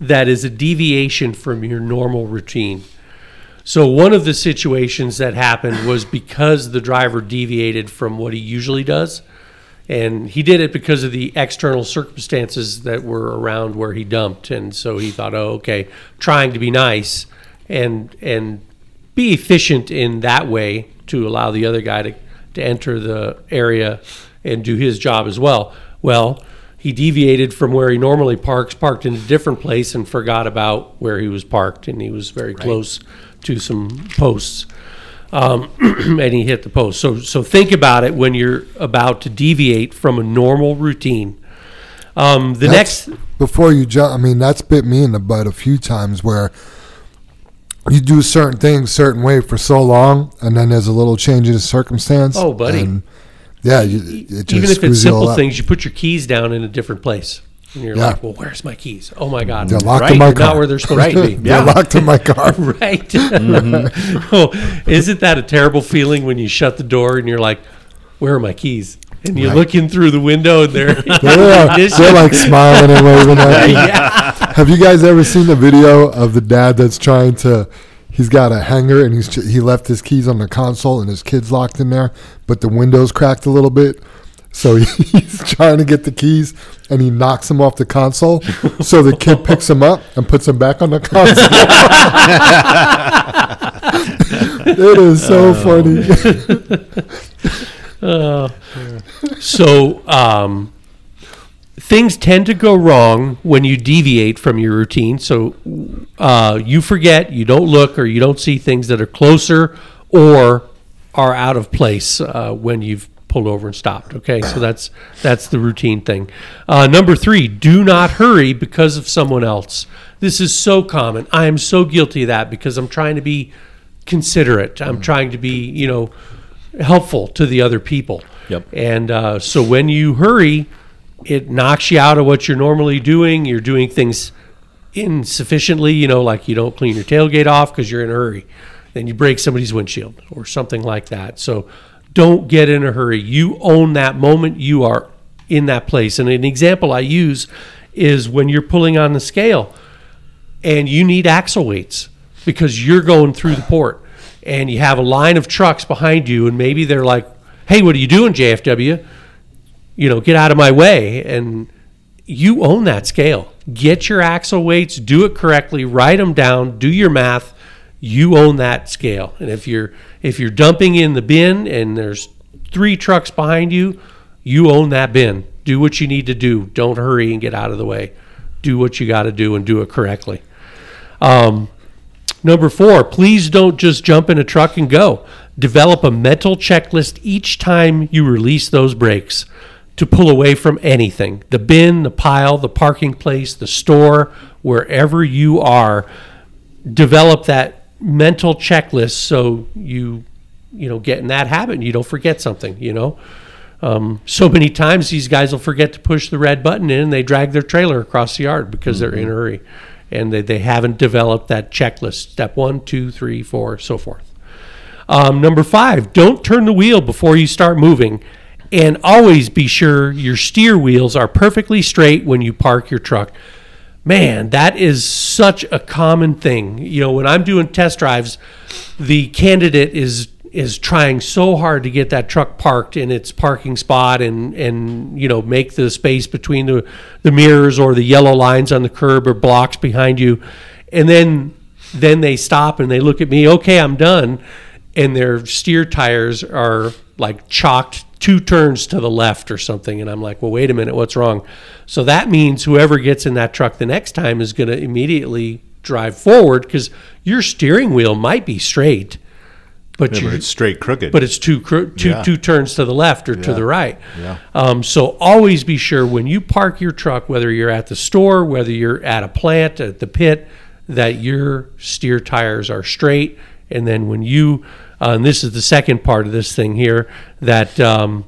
that is a deviation from your normal routine. So, one of the situations that happened was because the driver deviated from what he usually does. And he did it because of the external circumstances that were around where he dumped. And so he thought, oh, okay, trying to be nice and, and be efficient in that way to allow the other guy to, to enter the area and do his job as well. Well, he deviated from where he normally parks, parked in a different place, and forgot about where he was parked, and he was very close to some posts, um, and he hit the post. So, so think about it when you're about to deviate from a normal routine. Um, the That's- next, before you jump, I mean, that's bit me in the butt a few times where you do certain things certain way for so long, and then there's a little change in the circumstance. Oh, buddy. and yeah, you, it just even if it's simple things, you put your keys down in a different place, and you're Yeah. like, "Well, where's my keys? Oh my god, They're locked Right, in my car. not where they're supposed to be." They're locked in my car. Right. Mm-hmm. oh, isn't that a terrible feeling when you shut the door and you're like, "Where are my keys?" And you're Right. looking through the window and they're They're, they're like smiling and waving at you. yeah. Have you guys ever seen the video of the dad that's trying to? He's got a hanger and he's he left his keys on the console and his kid's locked in there, but the window's cracked a little bit. So he's trying to get the keys and he knocks them off the console. So the kid picks them up and puts them back on the console. it is so funny. So, um, things tend to go wrong when you deviate from your routine. So, uh, you forget, you don't look, or you don't see things that are closer or are out of place uh, when you've pulled over and stopped. Okay, so that's that's the routine thing. Uh, number three, do not hurry because of someone else. This is so common. I am so guilty of that because I'm trying to be considerate. I'm trying to be, you know, helpful to the other people. Yep. And uh, so when you hurry, it knocks you out of what you're normally doing. You're doing things insufficiently, you know, like you don't clean your tailgate off because you're in a hurry. Then you break somebody's windshield or something like that. So don't get in a hurry. You own that moment. You are in that place. And an example I use is when you're pulling on the scale and you need axle weights because you're going through the port and you have a line of trucks behind you and maybe they're like, "Hey, what are you doing, JFW? You know, get out of my way." And you own that scale. Get your axle weights, do it correctly, write them down, do your math. You own that scale. And if you're if you're dumping in the bin and there's three trucks behind you, you own that bin. Do what you need to do. Don't hurry and get out of the way. Do what you got to do and do it correctly. Um, number four, please don't just jump in a truck and go. Develop a mental checklist each time you release those brakes to pull away from anything the bin, the pile, the parking place, the store, wherever you are. Develop that mental checklist so you you know get in that habit and you don't forget something you know? Um, so many times these guys will forget to push the red button in and they drag their trailer across the yard because they're in a hurry. And they, they haven't developed that checklist. Step one two three four so forth. Um, number five don't turn the wheel before you start moving. And always be sure your steer wheels are perfectly straight when you park your truck man that is such a common thing. You know when i'm doing test drives the candidate is is trying so hard to get that truck parked in its parking spot and and you know make the space between the the mirrors or the yellow lines on the curb or blocks behind you. And then then they stop and they look at me okay i'm done and their steer tires are like chalked two turns to the left or something and i'm like well wait a minute what's wrong so that means whoever gets in that truck the next time is going to immediately drive forward because your steering wheel might be straight but Yeah, but it's straight crooked. but it's two two Yeah. two turns to the left or to the right. Yeah. Um, so always be sure when you park your truck, whether you're at the store, whether you're at a plant, at the pit, that your steer tires are straight. And then when you, uh, and this is the second part of this thing here, that um,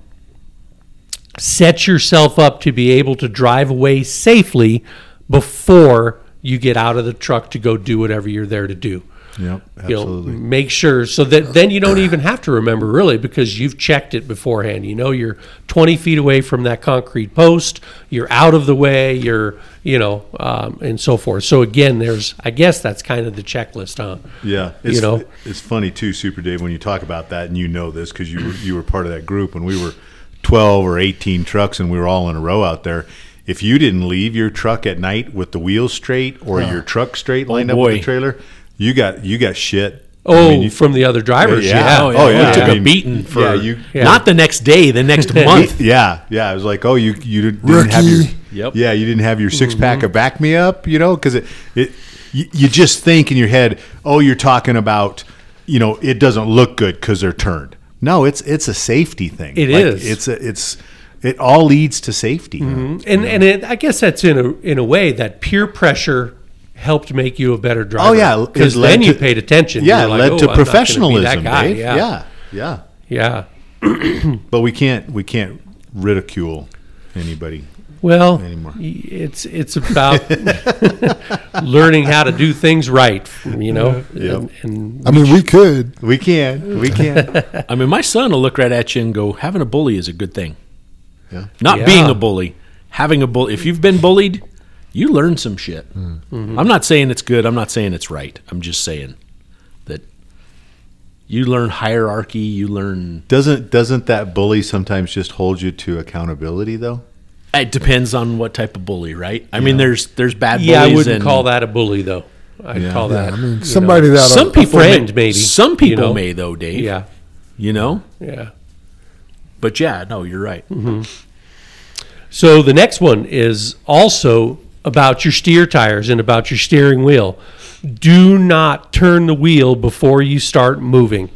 set yourself up to be able to drive away safely before you get out of the truck to go do whatever you're there to do yep, you know, absolutely. make sure so that then you don't even have to remember really because you've checked it beforehand. You know, you're 20 feet away from that concrete post. You're out of the way. You're, you know, um, and so forth. So again, there's, I guess that's kind of the checklist, huh? Yeah, it's, you know? it's funny too, Super Dave, when you talk about that, and you know this because you were you were part of that group when we were twelve or eighteen trucks, and we were all in a row out there. If you didn't leave your truck at night with the wheels straight or your truck straight lined up with the trailer, you got you got shit. Oh, I mean, you- from the other drivers, Yeah. yeah. Oh, yeah. Oh, yeah. We took I a mean, beating for yeah, you- Yeah. not the next day, the next month. yeah, yeah. It was like, oh, you you didn't have your Rookie. Yep. Yeah, you didn't have your six pack mm-hmm. of back me up, you know, because it, it you, you just think in your head, oh, you're talking about, you know, it doesn't look good because they're turned. No, it's it's a safety thing. It It is. is. It's a, it's it all leads to safety. Mm-hmm. and and it, I guess that's in a in a way that peer pressure helped make you a better driver. Oh yeah, because led then you paid attention. Yeah, like, led "Oh, to I'm not gonna be professionalism. That guy. Yeah. yeah, yeah. yeah. But we can't we can't ridicule anybody. Well, Anymore. it's it's about learning how to do things right. You know, Yep. and, and I mean, we could. We can. We can. I mean, my son will look right at you and go, "Having a bully is a good thing." Yeah. Not Yeah. being a bully, having a bully. If you've been bullied, you learn some shit. Mm-hmm. I'm not saying it's good. I'm not saying it's right. I'm just saying that you learn hierarchy. You learn. doesn't doesn't that bully sometimes just hold you to accountability though? It depends on what type of bully, right? I mean, there's there's bad bullies. yeah, I wouldn't and call that a bully though. I'd Yeah. call Yeah, that. I mean, somebody know, that Some a people, friend, may, maybe. Some you people know? may, though, Dave. Yeah, You know, yeah. but yeah, no, you're right. So the next one is also about your steer tires and about your steering wheel. Do not turn the wheel before you start moving.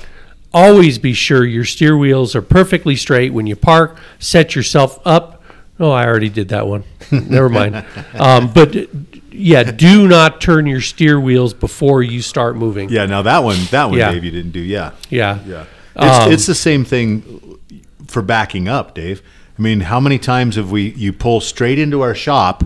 Always be sure your steer wheels are perfectly straight when you park. Set yourself up. Oh, I already did that one. Never mind. Um, but yeah, do not turn your steer wheels before you start moving. Yeah. Now that one that one Yeah. Dave you didn't do. Yeah. Yeah. Yeah. It's Um, it's the same thing for backing up, Dave. I mean, how many times have we you pull straight into our shop,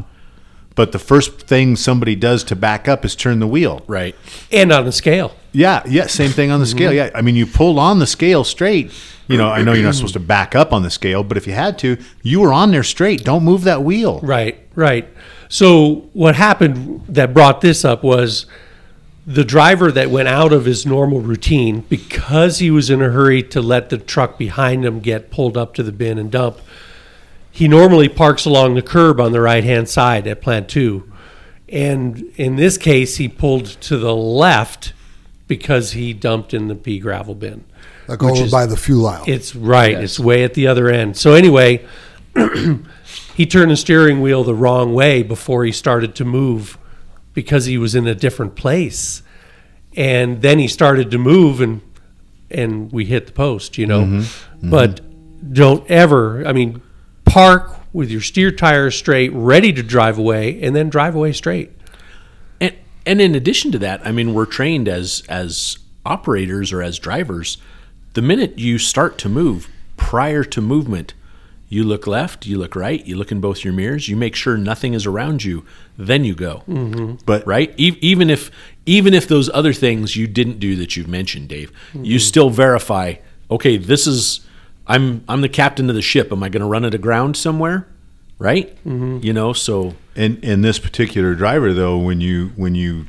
but the first thing somebody does to back up is turn the wheel. Right. And on the scale. Yeah, yeah, same thing on the scale. Mm-hmm. Yeah, I mean, you pulled on the scale straight. You know, I know you're not supposed to back up on the scale, but if you had to, you were on there straight. Don't move that wheel. Right, right. So what happened that brought this up was the driver that went out of his normal routine because he was in a hurry to let the truck behind him get pulled up to the bin and dump. He normally parks along the curb on the right hand side at plant 2. And in this case he pulled to the left because he dumped in the pea gravel bin. Like Which over is- by the fuel aisle. It's right. It's way at the other end. So anyway, he turned the steering wheel the wrong way before he started to move because he was in a different place. And then he started to move and and we hit the post, you know. Mm-hmm. But mm-hmm. don't ever, I mean, park with your steer tires straight, ready to drive away and then drive away straight. And and in addition to that, I mean, we're trained as as operators or as drivers. The minute you start to move, prior to movement, you look left, you look right, you look in both your mirrors, you make sure nothing is around you, then you go. Mm-hmm. But Right? E- even if even if those other things you didn't do that you've mentioned, Dave, you mm-hmm. still verify. Okay, this is I'm I'm the captain of the ship. Am I going to run it aground somewhere? Right? Mm-hmm. You know, so in in this particular driver, though, when you when you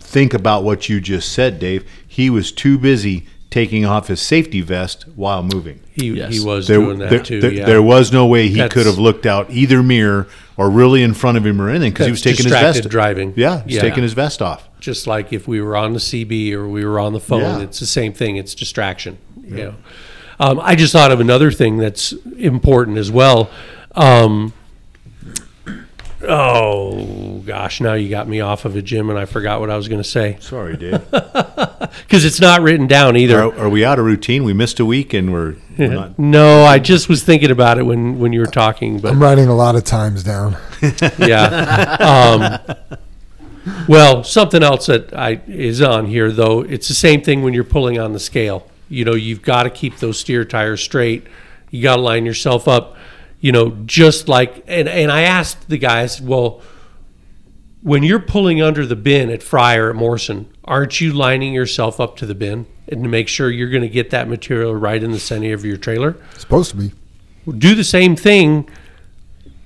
think about what you just said, Dave, he was too busy taking off his safety vest while moving. He, Yes. he was There, doing that there, too. there- yeah. there was no way he That's- could have looked out either mirror or really in front of him or anything because he was taking his distracted vest. driving. Yeah, he's Yeah. taking his vest off. just like if we were on the CB or we were on the phone, Yeah. it's the same thing. It's distraction. You know, um, I just thought of another thing that's important as well. Um, oh gosh, now you got me off of a gym, and I forgot what I was going to say Sorry, Dave. because it's not written down either. are, are we out of routine? We missed a week and we're, we're not. No, I just was thinking about it when when you were talking, but I'm writing a lot of times down. yeah. Um, well, something else that I is on here though. It's the same thing when you're pulling on the scale. You know, you've got to keep those steer tires straight. You got to line yourself up. You know, just like and and I asked the guys, well, when you're pulling under the bin at Fryer at Morrison, aren't you lining yourself up to the bin and to make sure you're going to get that material right in the center of your trailer? supposed to be. do the same thing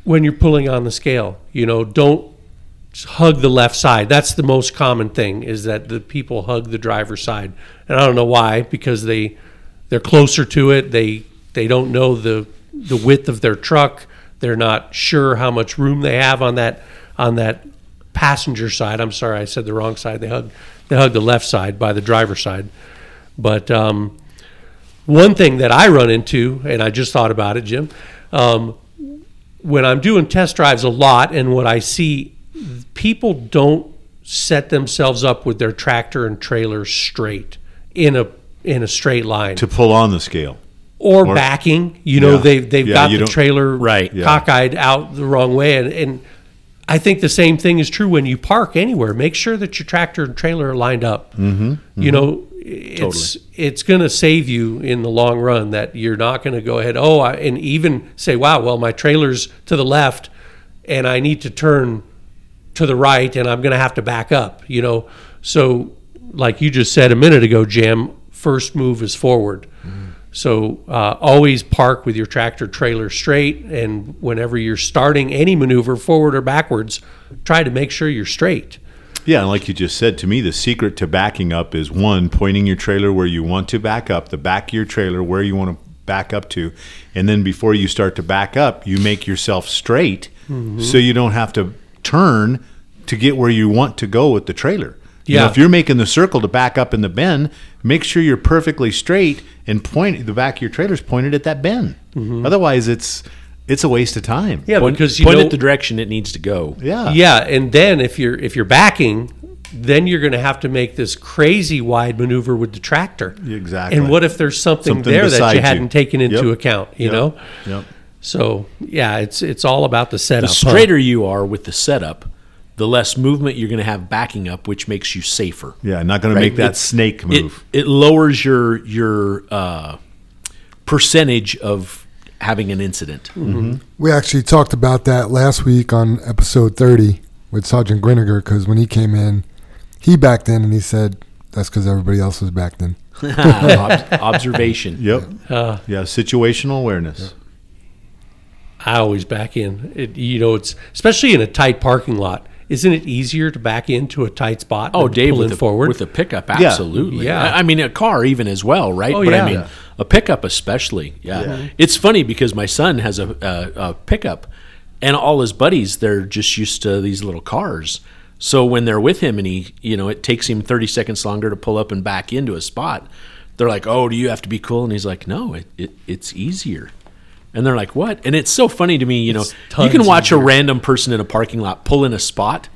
when you're pulling on the scale. You know, don't hug the left side. That's the most common thing is that the people hug the driver's side. And I don't know why because they they're closer to it. They they don't know the the width of their truck. They're not sure how much room they have on that on that passenger side. I'm sorry, I said the wrong side. They hug they hug the left side by the driver's side. But um, one thing that I run into, and I just thought about it, Jim, um, when I'm doing test drives a lot, and what I see, people don't set themselves up with their tractor and trailer straight in a in a straight line to pull on the scale. or, or- backing. You know, Yeah. they've they've Yeah, got the trailer Right. Yeah. cockeyed out the wrong way, and, and I think the same thing is true when you park anywhere. Make sure that your tractor and trailer are lined up. Mm-hmm, You know, it's it's going to save you in the long run that you're not going to go ahead. Oh, I, and even say, wow, well, my trailer's to the left, and I need to turn to the right and I'm going to have to back up, you know. So, like you just said a minute ago, Jim, first move is forward. So, uh, always park with your tractor trailer straight. And whenever you're starting any maneuver, forward or backwards, try to make sure you're straight. Yeah, and like you just said to me, the secret to backing up is one, pointing your trailer where you want to back up, the back of your trailer where you want to back up to. And then before you start to back up, you make yourself straight Mm-hmm. so you don't have to turn to get where you want to go with the trailer. You know, Yeah. if you're making the circle to back up in the bend, make sure you're perfectly straight and point the back of your trailer's pointed at that bend. Otherwise, it's it's a waste of time. Mm-hmm. Yeah, Point, because you point know, it the direction it needs to go. Yeah. yeah, and then if you're if you're backing, then you're going to have to make this crazy wide maneuver with the tractor. Exactly. And what if there's something, Something there that you you. hadn't taken into Yep. account? You Yep. know. Yep. So yeah, it's it's all about the The setup. huh? straighter you are with the setup, the less movement you're going to have backing up, which makes you safer. Yeah, not going Right. to make that It- snake move. it lowers your your uh, percentage of having an incident. We actually talked about that last week on episode 30 with Sergeant Griniger because when he came in, he backed in and he said that's because everybody else was backed in. Ob- observation. Yep. Uh, Yeah, situational awareness. I always back in. It, you know, it's especially in a tight parking lot. Isn't it easier to back into a tight spot? Oh, than Dave, pull with in the, forward. with the pickup, absolutely. Yeah. I, I mean, a car even as well, right? Oh, but yeah. I mean, Yeah. a pickup especially. Yeah. Yeah. It's funny because my son has a, a, a pickup, and all his buddies they're just used to these little cars. So when they're with him and he, you know, it takes him thirty seconds longer to pull up and back into a spot. They're like, "Oh, do you have to be cool?" And he's like, "No, it, it it's easier." And they're like, "What?" And it's so funny to me, you know, you can watch a random person in a parking lot pull in a spot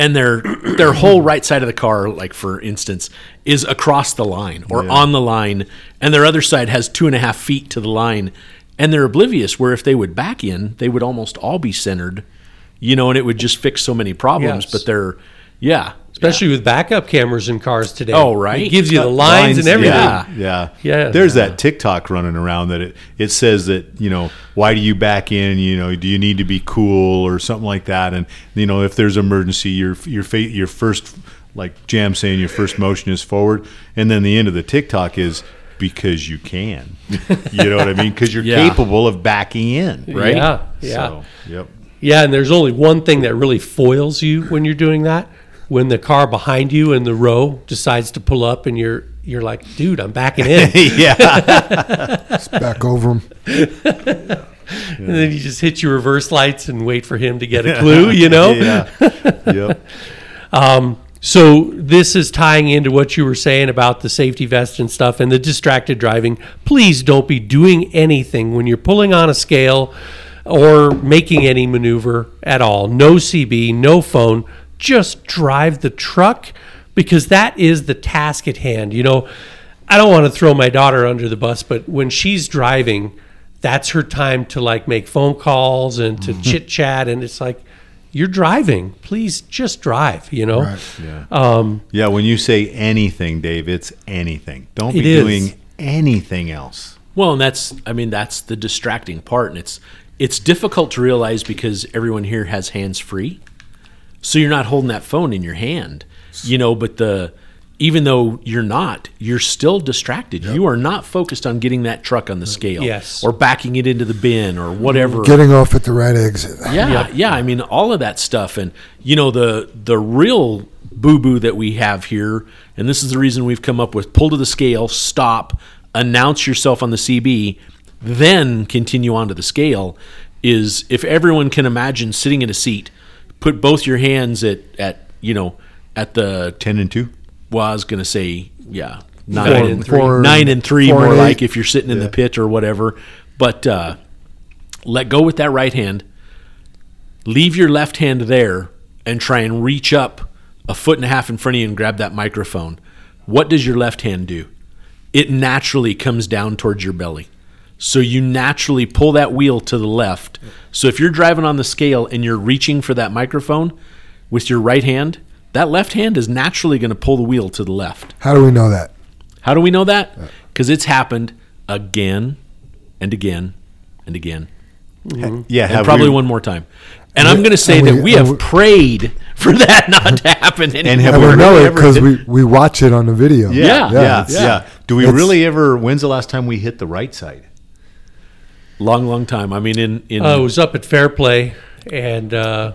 and their their whole right side of the car, like for instance, is across the line or on the line, and their other side has two and a half feet to the line, and they're oblivious. Where if they would back in, they would almost all be centered, you know, and it would just fix so many problems. Yes. But they're, yeah, especially with backup cameras in cars today. Oh, right. It gives you the lines, and everything. yeah. Yeah. Yeah. There's that TikTok running around that it, it says that, you know, why do you back in? You know, do you need to be cool or something like that? And, you know, if there's emergency, your, your, fa- your first, like Jam saying, your first motion is forward. And then the end of the TikTok is because you can. You know what I mean? Because you're Yeah. capable of backing in. Right? Yeah, yeah, So, yep. yeah. And there's only one thing that really foils you when you're doing that: when the car behind you in the row decides to pull up, and you're you're like, "Dude, I'm backing in," yeah. Just back over him. and then you just hit your reverse lights and wait for him to get a clue. You know. Yeah. Yep. Um, so this is tying into what you were saying about the safety vest and stuff and the distracted driving. Please don't be doing anything when you're pulling on a scale or making any maneuver at all. No CB, no phone. Just drive the truck because that is the task at hand. You know, I don't want to throw my daughter under the bus, but when she's driving, that's her time to like make phone calls and to mm-hmm. chit chat and it's like you're driving. Please just drive, you know? Right. Yeah. Um, yeah. When you say anything, Dave, it's anything. Don't It be is. doing anything else. Well, and that's I mean that's the distracting part, and it's it's difficult to realize because everyone here has hands free, so you're not holding that phone in your hand, you know. But the even though you're not, you're still distracted. You are not focused on getting that truck on the mm, scale, Yes. or backing it into the bin, or whatever. Getting off at the right exit. Yeah, yeah. I mean, all of that stuff, and you know, the the real boo boo that we have here, and this is the reason we've come up with pull to the scale, stop, announce yourself on the CB, then continue on to the scale. Is if everyone can imagine sitting in a seat, put both your hands at at you know at the 10 and 2? well, I was gonna say yeah, nine Four and three, three. nine and three, more and like if you're sitting in the pit or whatever. But uh, let go with that right hand, leave your left hand there, and try and reach up a foot and a half in front of you and grab that microphone. What does your left hand do? It naturally comes down towards your belly. So you naturally pull that wheel to the left. So if you're driving on the scale and you're reaching for that microphone with your right hand, that left hand is naturally going to pull the wheel to the left. How do we know that? How do we know that? Because it's happened again and again and again. Mm-hmm. Yeah, And probably we, one more time. And I'm going to say and we- that we have we- prayed for that not to happen. And have And we we know it because we, we watch it on the video. Yeah, Yeah, yeah, yeah. it's- Do we it's- really ever? When's the last time we hit the right side? Long, long time. I mean, in in Uh, I was up at Fairplay, and uh,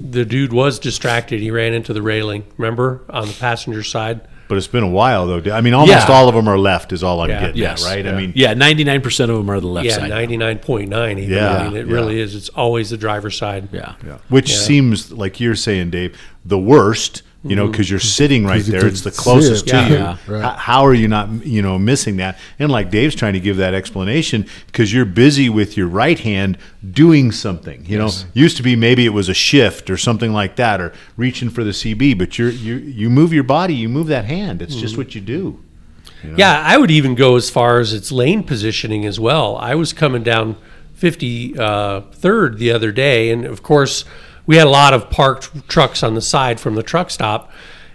the dude was distracted. He ran into the railing. Remember on the passenger side. But it's been a while though. I mean, almost Yeah. all of them are left. Is all I'm Yeah. getting yes, at, right? I mean, yeah, 99 percent of them are the left side. yeah, side. ninety nine point nine. Yeah, I mean, it yeah. really is. It's always the driver's side. yeah. Yeah. Which Yeah. seems like you're saying, Dave, the worst. You know, mm-hmm. because you're sitting right there. It's the closest it. to Yeah. you. Yeah. Right. How, are you not, you know, missing that? And like Dave's trying to give that explanation because you're busy with your right hand doing something. You know, used to be maybe it was a shift or something like that, or reaching for the CB. But you're you you move your body, you move that hand. It's just mm-hmm. what you do. Yeah, I would even go as far as its lane positioning as well. I was coming down 53rd uh, the other day, and of course, we had a lot of parked trucks on the side from the truck stop,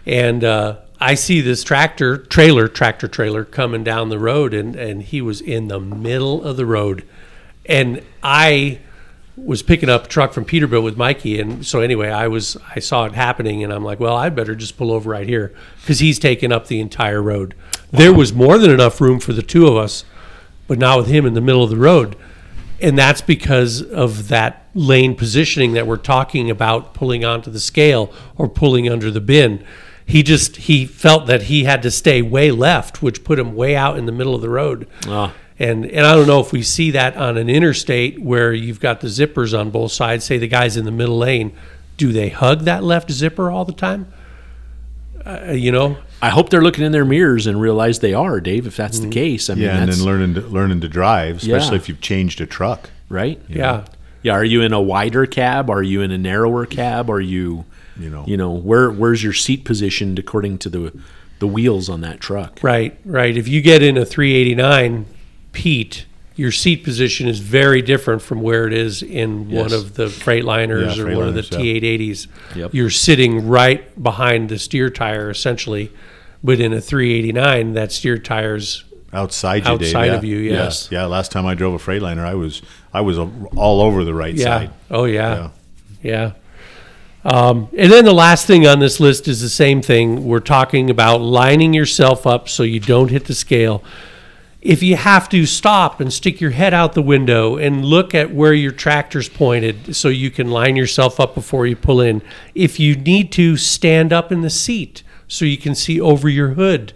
and uh, I see this tractor trailer, tractor trailer, coming down the road, and and he was in the middle of the road, and I was picking up a truck from Peterbilt with Mikey, and so anyway, I was I saw it happening, and I'm like, well, I'd better just pull over right here because he's taking up the entire road. There was more than enough room for the two of us, but not with him in the middle of the road, and that's because of that lane positioning that we're talking about, pulling onto the scale or pulling under the bin. He just he felt that he had to stay way left, which put him way out in the middle of the road. Ah. And and I don't know if we see that on an interstate where you've got the zippers on both sides. Say the guy's in the middle lane, do they hug that left zipper all the time? Uh, you know, I hope they're looking in their mirrors and realize they are, Dave. If that's the mm-hmm. case, I mean, Yeah, and that's then learning to, learning to drive, especially Yeah. if you've changed a truck. right. yeah. Yeah. Are you in a wider cab? Are you in a narrower cab? Are you, You know. you know, where where's your seat positioned according to the the wheels on that truck? Right, right. If you get in a 389 Pete, your seat position is very different from where it is in one of the Freightliners Yeah, or one of the Freightliners, yeah. T880s. Yep. You're sitting right behind the steer tire essentially, but in a 389, that steer tire's Outside you, Dave, Outside yeah. of you, yes. Yeah, last time I drove a Freightliner, I was I was a, all over the right yeah. side. Oh Yeah. yeah. Yeah. Um, and then the last thing on this list is the same thing. We're talking about lining yourself up so you don't hit the scale. If you have to stop and stick your head out the window and look at where your tractor's pointed so you can line yourself up before you pull in. If you need to stand up in the seat so you can see over your hood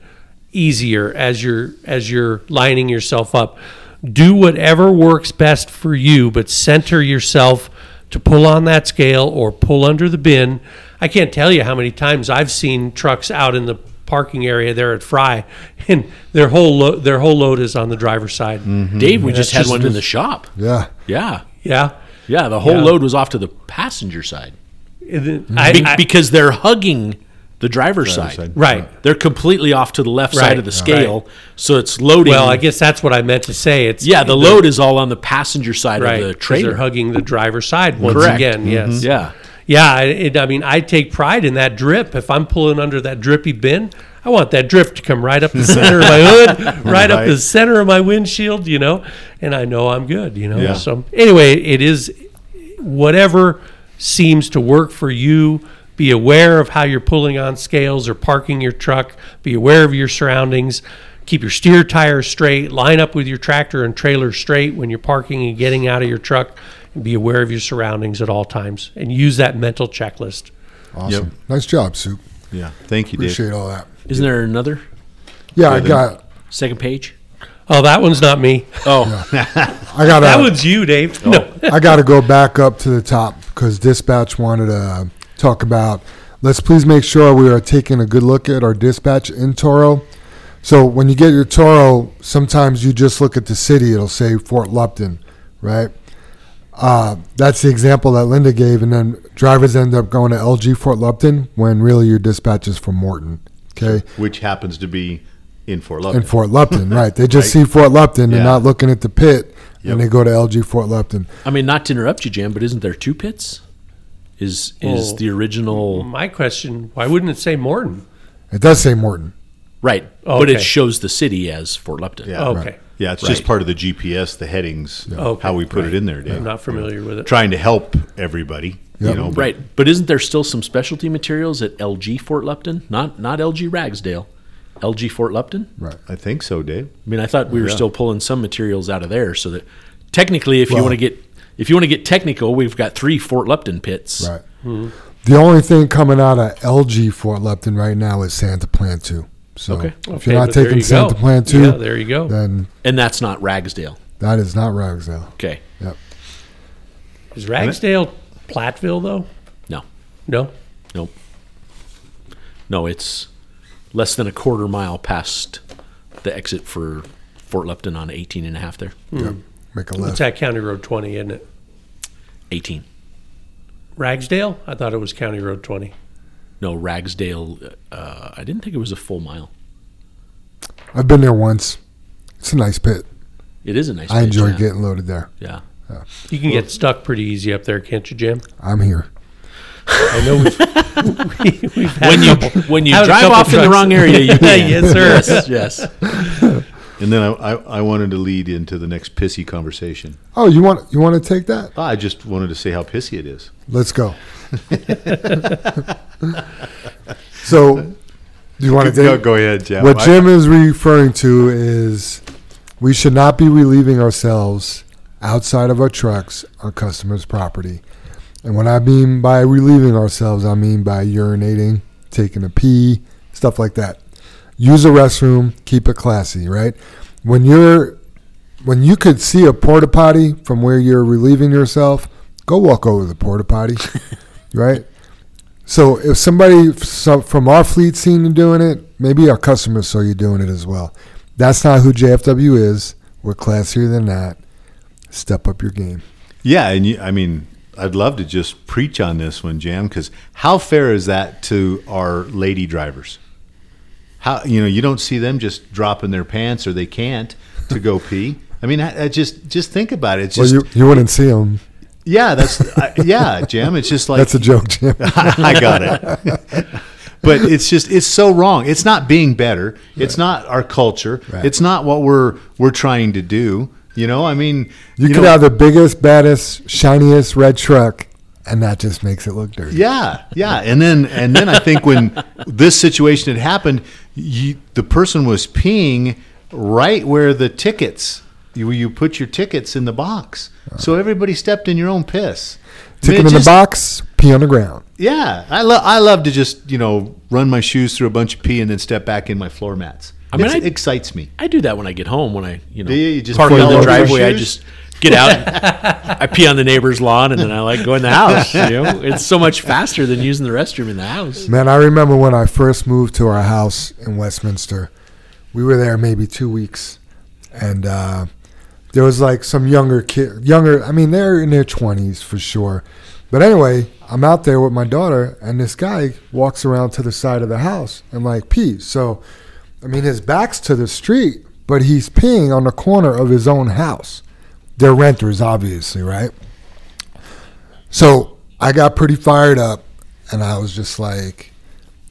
easier as you're as you're lining yourself up. Do whatever works best for you, but center yourself to pull on that scale or pull under the bin. I can't tell you how many times I've seen trucks out in the parking area there at Fry, and their whole lo- their whole load is on the driver's side. Mm-hmm. Dave, we And just had just- one in the shop. Yeah. Yeah, Yeah, yeah. The whole Yeah. load was off to the passenger side And then mm-hmm. I- Be- I- because they're hugging the driver's side. side. right. They're completely off to the left Right, side of the scale, so it's loading. Well, I guess that's what I meant to say. It's yeah, the load is all on the passenger side right. of the 'cause They're hugging the driver's side once Correct. again. Mm-hmm. Yes. Yeah, Yeah, I- it, I mean, I take pride in that drip. If I'm pulling under that drippy bin, I want that drip to come right up the center of my hood, right up the center of my windshield, you know, and I know I'm good, you know. Yeah. So anyway, it is whatever seems to work for you. Be aware of how you're pulling on scales or parking your truck. Be aware of your surroundings. Keep your steer tires straight. Line up with your tractor and trailer straight when you're parking and getting out of your truck. And be aware of your surroundings at all times and use that mental checklist. Awesome. Nice job, Soup. Yeah. Thank you, Dave. Appreciate all that. isn't there another Yeah, I then- got second page? Oh, that one's not me. Oh, I got That one's you, Dave. Oh. No. I got to go back up to the top because dispatch wanted to talk about. Let's please make sure we are taking a good look at our dispatch in Toro. So when you get your Toro, sometimes you just look at the city; it'll say Fort Lupton, right? Uh, that's the example that Linda gave, and then drivers end up going to LG Fort Lupton when really your dispatch is from Morton. Okay, which happens to be in Fort Lupton. in Fort Lupton, right? They just Right. see Fort Lupton and Yeah. not looking at the pit, Yep. and they go to LG Fort Lupton. I mean, not to interrupt you, Jam, but isn't there two pits? Is is Well, the original My question: Why wouldn't it say Morton? It does say Morton. right? Oh, But it shows the city as Fort Lupton. Yeah. Okay, Yeah, it's just Right. part of the GPS, the headings, Okay. how we put it in there, Dave. I'm not familiar with it. Trying to help everybody, Yep. you know. but- Right, but isn't there still some specialty materials at LG Fort Lupton? Not not LG Ragsdale, LG Fort Lupton. Right. I think so, Dave. I mean, I thought we were Yeah. still pulling some materials out of there, so that technically, if you Well- want to get if you want to get technical, we've got three Fort Lupton pits. Right. The only thing coming out of LG Fort Lupton right now is Santa Plan 2. So Okay. if Okay, you're not taking you Santa go. Plan 2, Yeah, there you go. then and that's not Ragsdale. that is not Ragsdale. Okay, Yep. Is Ragsdale Platteville though? no, No. nope, no, it's less than a quarter mile past the exit for Fort Lupton on 18 and a half there. Yep. Hmm. Make a left. It's at County Road 20, isn't it? 18. Ragsdale? I thought it was County Road 20. No, Ragsdale. Uh, I didn't think it was a full mile. I've been there once. It's a nice pit. It is a nice. I pitch, enjoy yeah. getting loaded there. Yeah. You can get stuck pretty easy up there, can't you, Jim? I'm here. I know we've, we, we've had When you couple- when you drive couple off in the wrong area, you can. Yes, sir. yes, yes. And then I, I, I wanted to lead into the next pissy conversation. Oh, you want you want to take that? I just wanted to say how pissy it is. Let's go. so, do you want to Go, go ahead, Jeff. What Jim is referring to is we should not be relieving ourselves outside of our trucks on customers' property. And what I mean by relieving ourselves, I mean by urinating, taking a pee, stuff like that. Use a restroom, keep it classy, right? When you're when you could see a porta potty from where you're relieving yourself, go walk over the porta potty, right? So if somebody from our fleet seen you doing it, maybe our customers saw you doing it as well. That's not who JFW is. We're classier than that. Step up your game. Yeah, and you, I mean, I'd love to just preach on this one, Jam, because how fair is that to our lady drivers? How you know you don't see them just dropping their pants or they can't to go pee. I mean, I, I just just think about it. It's Well, just you, you wouldn't see them. Yeah, that's I, yeah, Jim. It's just like That's a joke, Jim. I got it. but it's just it's so wrong. It's not being better. It's not our culture. Right. It's not what we're we're trying to do. You know, I mean, You, could know, have the biggest, baddest, shiniest red truck, and that just makes it look dirty. Yeah, yeah, and then and then I think when this situation had happened, you, the person was peeing right where the tickets you you put your tickets in the box, so everybody stepped in your own piss. I mean, Ticket it in the box, pee on the ground. Yeah, I love I love to just you know run my shoes through a bunch of pee and then step back in my floor mats. I mean, it excites me. I do that when I get home. When I you know Do you? You just park put in the driveway, I just get out. I pee on the neighbor's lawn, and then I like go in the house. You know, it's so much faster than using the restroom in the house. Man, I remember when I first moved to our house in Westminster. We were there maybe two weeks, and uh, there was like some younger kid, younger. I mean, they're in their twenties for sure. But anyway, I'm out there with my daughter, and this guy walks around to the side of the house and like pees. So, I mean, his back's to the street, but he's peeing on the corner of his own house. They're renters, obviously, right? So I got pretty fired up, and I was just like,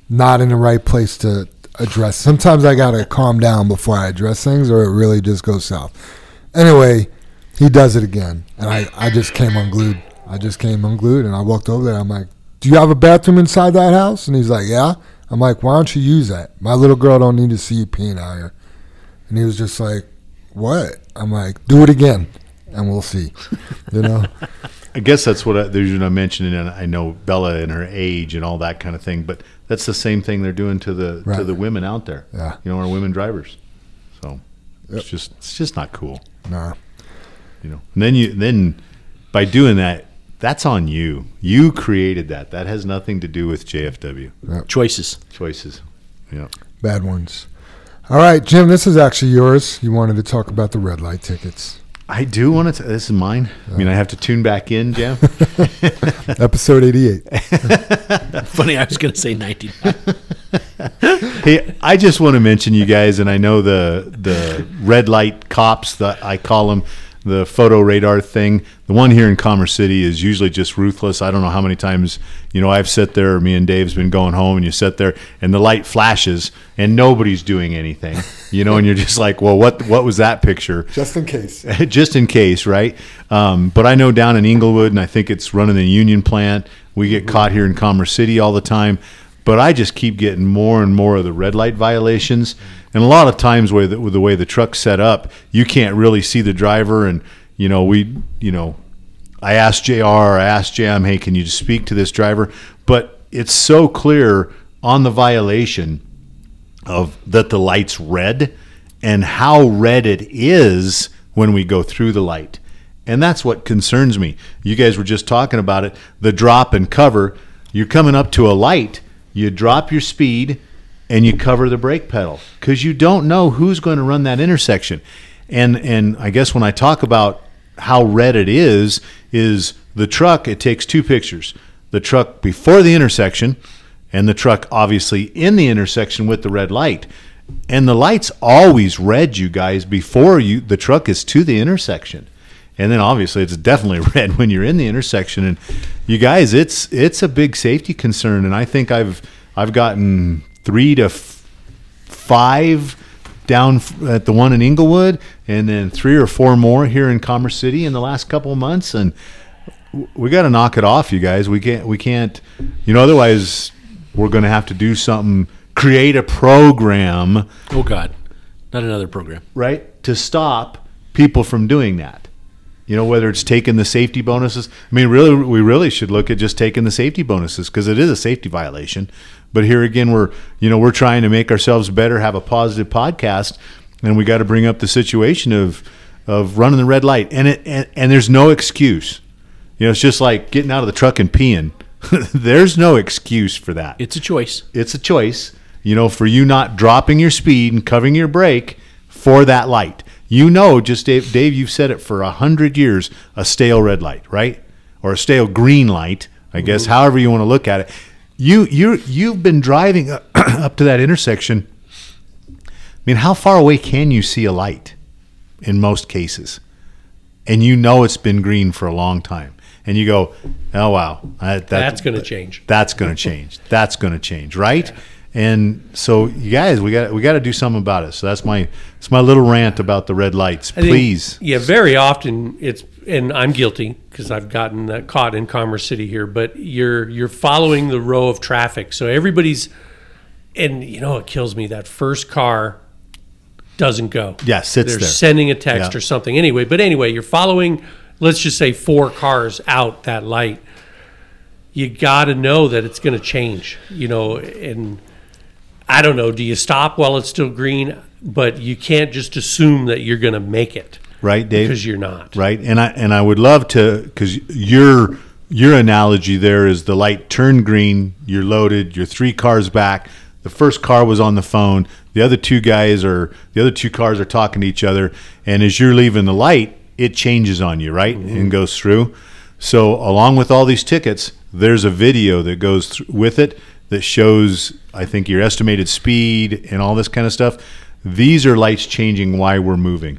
not in the right place to address. Sometimes I gotta calm down before I address things, or it really just goes south. Anyway, he does it again, and I, I just came unglued. I just came unglued, and I walked over there. I'm like, "Do you have a bathroom inside that house?" And he's like, "Yeah." I'm like, "Why don't you use that? My little girl don't need to see you peeing out here." And he was just like, "What?" I'm like, "Do it again, and we'll see." You know. I guess that's what I, the reason I'm mentioning. And I know Bella and her age and all that kind of thing, but that's the same thing they're doing to the to the women out there. Yeah. you know, our women drivers. So Yep. it's just it's just not cool. Nah. You know, and then you then by doing that, that's on you. You created that. That has nothing to do with JFW Choices. choices. Yeah. Bad ones. All right, Jim, this is actually yours. You wanted to talk about the red light tickets. I do want to. This is mine. I mean, I have to tune back in, Jam. Episode 88. Funny, I was going to say 99. hey, I just want to mention you guys, and I know the the red light cops that I call them, the photo radar thing. The one here in Commerce City is usually just ruthless. I don't know how many times you know I've sat there. Me and Dave's been going home, and you sit there, and the light flashes, and nobody's doing anything. You know, and you're just like, well, what what was that picture? Just in case. just in case, right? Um, but I know down in Englewood, and I think it's running the Union plant. We get caught here in Commerce City all the time, but I just keep getting more and more of the red light violations. And a lot of times, with the, with the way the truck's set up, you can't really see the driver. And you know, we, you know, I asked Jr. I asked Jam, hey, can you speak to this driver? But it's so clear on the violation of that the light's red and how red it is when we go through the light. And that's what concerns me. You guys were just talking about it the drop and cover. You're coming up to a light, you drop your speed, and you cover the brake pedal because you don't know who's going to run that intersection. And, and I guess when I talk about how red it is, is the truck, it takes two pictures. The truck before the intersection and the truck obviously in the intersection with the red light. And the light's always red you guys before you the truck is to the intersection and then obviously it's definitely red when you're in the intersection. And you guys it's it's a big safety concern. And i think i've i've gotten three to f- five down at the one in englewood and then three or four more here in commerce city in the last couple of months. And we got to knock it off you guys. We can't we can't you know otherwise we're going to have to do something create a program Oh, God. Not another program. right to stop people from doing that you know whether it's taking the safety bonuses i mean really we really should look at just taking the safety bonuses because it is a safety violation. But here again we're you know we're trying to make ourselves better have a positive podcast and we got to bring up the situation of of running the red light. And it and, and there's no excuse. You know it's just like getting out of the truck and peeing. There's no excuse for that. It's a choice. it's a choice, you know, for you not dropping your speed and covering your brake for that light. You know, just Dave, Dave you've said it for a hundred years, a stale red light, right? Or a stale green light, I guess, mm-hmm. however you want to look at it. You you you've been driving up to that intersection. I mean, how far away can you see a light? In most cases, and you know it's been green for a long time, and you go, "Oh wow, that, that- That's going to change. that's going to change. That's going to change, right? And so, you guys, we got we got to do something about it. So that's my it's my little rant about the red lights. I think- Please, yeah, very often it's, and I'm guilty because I've gotten uh, caught in Commerce City here. But you're you're following the row of traffic, so everybody's, and you know it kills me that first car doesn't go. Yeah, sits They're there. sending a text Yeah. or something. Anyway, but anyway, you're following. Let's just say four cars out that light. You got to know that it's going to change. You know, and I don't know. Do you stop while it's still green? But you can't just assume that you're going to make it right, Dave? because you're not. right? And I and I would love to because your your analogy there is the light turned green, you're loaded, you're three cars back. The first car was on the phone. The other two guys are the other two cars are talking to each other, and as you're leaving the light, it changes on you, right, mm-hmm. and goes through. So along with all these tickets, there's a video that goes th- with it that shows, I think, your estimated speed and all this kind of stuff. These are lights changing why we're moving.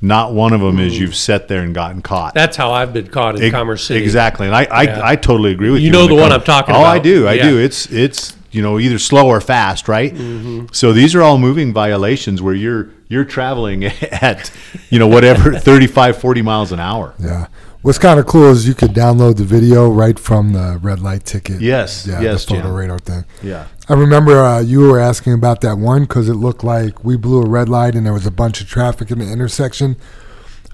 Not one of them is you've sat there and gotten caught. That's how I've been caught in Ex- Commerce City. Exactly, and I, I, Yeah. I totally agree with you. You know when the one comes- I'm talking about. oh, I about. do, I Yeah. do. It's it's you know either slow or fast, right? Mm-hmm. So these are all moving violations where you're you're traveling at you know whatever 35, 40 miles an hour. Yeah. What's kind of cool is you could download the video right from the red light ticket. Yes, Yeah, yes, the photo Jim. radar thing. Yeah, I remember uh, you were asking about that one because it looked like we blew a red light and there was a bunch of traffic in the intersection.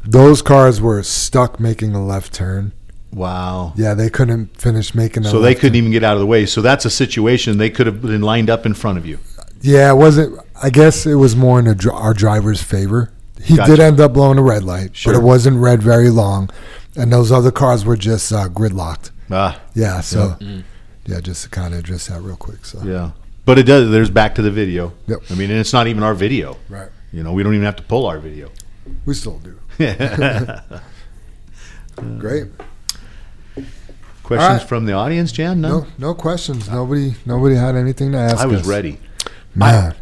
Those cars were stuck making a left turn. wow. Yeah, they couldn't finish making a So they couldn't even get out of the way. So that's a situation they could have been lined up in front of you. Yeah, it wasn't. I guess it was more in dr- our driver's favor. He Gotcha. did end up blowing a red light, Sure. but it wasn't red very long, and those other cars were just uh, gridlocked. Ah, Yeah, so yeah, just to kind of address that real quick. So yeah. But it does. There's back to the video. Yep. I mean, and it's not even our video. right. You know, we don't even have to pull our video. We still do. Great. Questions All right. from the audience, Jan? None? No, no questions. Nobody, nobody had anything to ask. I was us. ready. Man,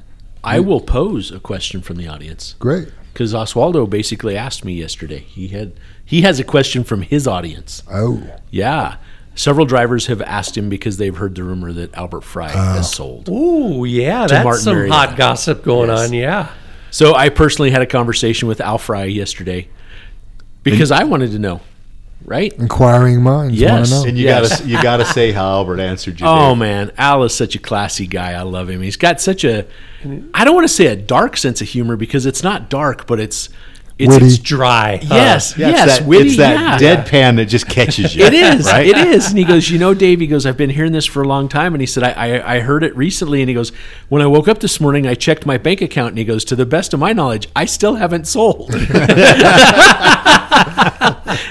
I will pose a question from the audience great. because Oswaldo basically asked me yesterday. He had he has a question from his audience. Oh, Yeah. Several drivers have asked him because they've heard the rumor that Albert Fry oh. has sold. Ooh, yeah, To that's Martin some Marietta. hot gossip going Yes. on. Yeah. So I personally had a conversation with Al Fry yesterday because I wanted to know, right? inquiring minds Yes. want to know. And you Yes. gotta you gotta say how Albert answered you. Oh Dave. man, Al is such a classy guy. I love him. He's got such a I don't want to say a dark sense of humor because it's not dark, but it's it's, Witty. it's Dry. yes, oh. Yeah, yes, it's that, witty, it's that yeah. deadpan that just catches you. It is. right? It is. And he goes, you know, Dave. He goes, I've been hearing this for a long time. And he said, I, I, I heard it recently. And he goes, when I woke up this morning, I checked my bank account. And he goes, to the best of my knowledge, I still haven't sold.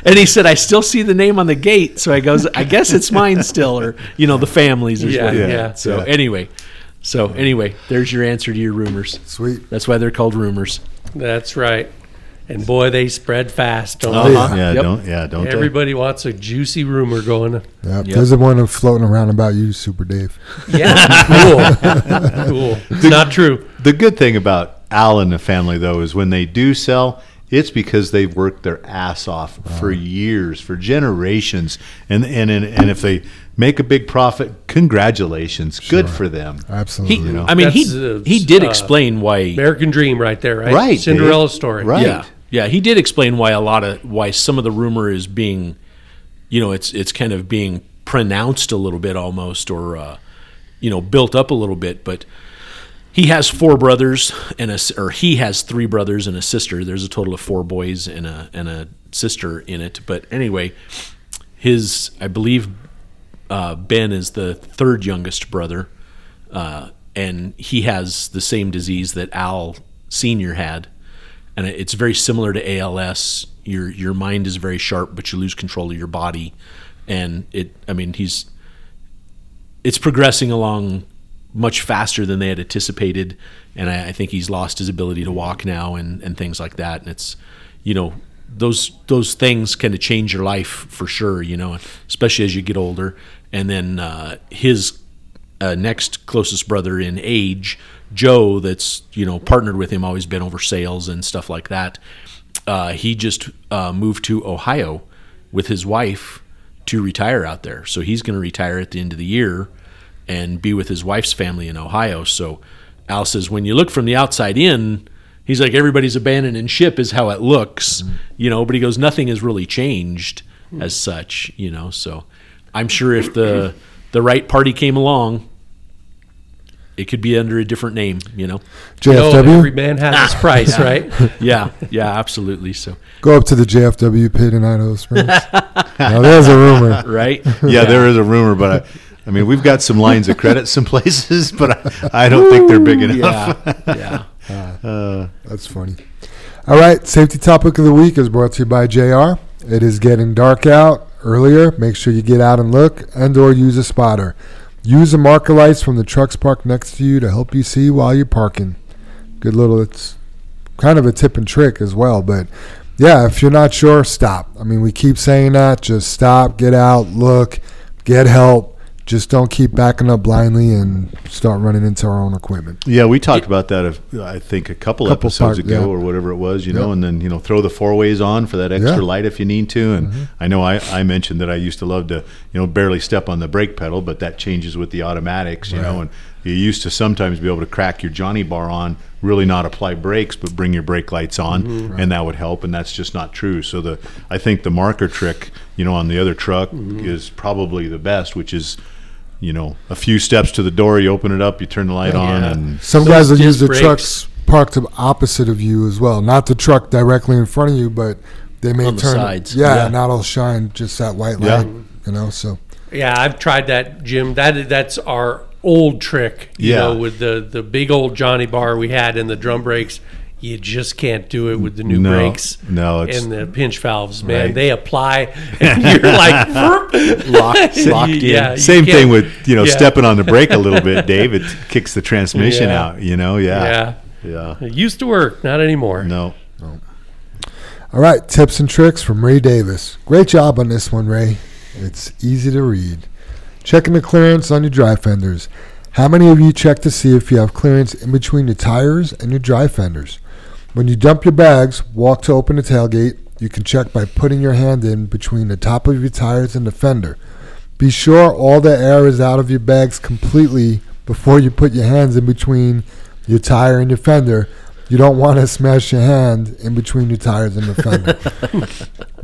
and he said, I still see the name on the gate. So I goes, I guess it's mine still, or you know, the family's. Or Yeah, yeah. So Yeah. anyway, so anyway, there's your answer to your rumors. Sweet. That's why they're called rumors. That's right. And boy, they spread fast, don't Uh-huh. Yeah, Yep. don't yeah, don't they? they? Everybody wants a juicy rumor going. Yep. Yep. There's a one floating around about you, Super Dave. Yeah, cool. cool. It's not true. The good thing about Al and the family, though, is when they do sell, it's because they've worked their ass off for years, for generations, and and and, and if they make a big profit, congratulations, good for them. Absolutely. He, know. I mean, he That's, uh, he did uh, explain why American Dream, right there, right? Right, Cinderella Dave. story. Right. Yeah, yeah. He did explain why a lot of why some of the rumor is being, you know, it's it's kind of being pronounced a little bit almost, or uh, you know, built up a little bit. But he has four brothers and a or he has three brothers and a sister. There's a total of four boys and a and a sister in it. But anyway, his I believe uh, Ben is the third youngest brother, uh, and he has the same disease that Al Senior had, and it's very similar to ALS. Your your mind is very sharp, but you lose control of your body, and it. I mean, he's it's progressing along much faster than they had anticipated, and I, I think he's lost his ability to walk now and and things like that. And it's you know those those things kind of change your life for sure. You know, especially as you get older. And then uh, his uh, next closest brother in age, Joe, that's you know partnered with him, always been over sales and stuff like that. Uh, he just uh, moved to Ohio with his wife to retire out there. So he's going to retire at the end of the year and be with his wife's family in Ohio. So Al says, when you look from the outside in, he's like everybody's abandoning ship is how it looks, you know. But he goes, nothing has really changed as such, you know. So I'm sure if the the right party came along, it could be under a different name, you know. You know, JFW. every man has his ah. price, right? Yeah, yeah, absolutely. So Go up to the JFW pit in Idaho Springs. now there's a rumor. right, Yeah, there is a rumor, but I, I mean, we've got some lines of credit some places, but I, I don't think they're big enough. yeah, yeah. Uh, That's funny. All right, safety topic of the week is brought to you by JR. It is getting dark out earlier. Make sure you get out and look and or use a spotter. Use the marker lights from the trucks parked next to you to help you see while you're parking. Good little it's kind of a tip and trick as well, but yeah, if you're not sure, stop. I mean, we keep saying that, just stop, get out, look, get help. Just don't keep backing up blindly and start running into our own equipment. Yeah, we talked about that. If, I think a couple, Couple episodes part- ago yeah. or whatever it was, you know, Yeah. and then you know throw the four ways on for that extra Yeah. Mm-hmm. light if you need to. And I know I, I mentioned that I used to love to you know barely step on the brake pedal, but that changes with the automatics, you know, and you used to sometimes be able to crack your Johnny bar on, really not apply brakes, but bring your brake lights on, Mm-hmm. and that would help. And that's just not true. So the I think the marker trick, you know, on the other truck Mm-hmm. is probably the best, which is. You know, a few steps to the door, you open it up, you turn the light on, Yeah. and Some guys will use the brakes. trucks parked opposite of you as well. Not the truck directly in front of you, but they may On the turn. sides. Yeah, Yeah. and that'll shine just that white light, Yeah. light. You know, so Yeah, I've tried that, Jim. That that's our old trick. You Yeah. know, with the the big old Johnny bar we had and the drum brakes. You just can't do it with the new No, brakes. no, it's- and the pinch valves, man. Right. They apply, and you're like "Vroom." Locked- locked in. Yeah, you Same thing with you know yeah. stepping on the brake a little bit, Dave. It kicks the transmission Yeah. out. You know, yeah, Yeah, yeah. it used to work, not anymore. No, All right, tips and tricks from Ray Davis. Great job on this one, Ray. It's easy to read. Checking the clearance on your dry fenders. How many of you check to see if you have clearance in between your tires and your dry fenders? When you dump your bags, walk to open the tailgate. You can check by putting your hand in between the top of your tires and the fender. Be sure all the air is out of your bags completely before you put your hands in between your tire and your fender. You don't want to smash your hand in between your tires and the fender.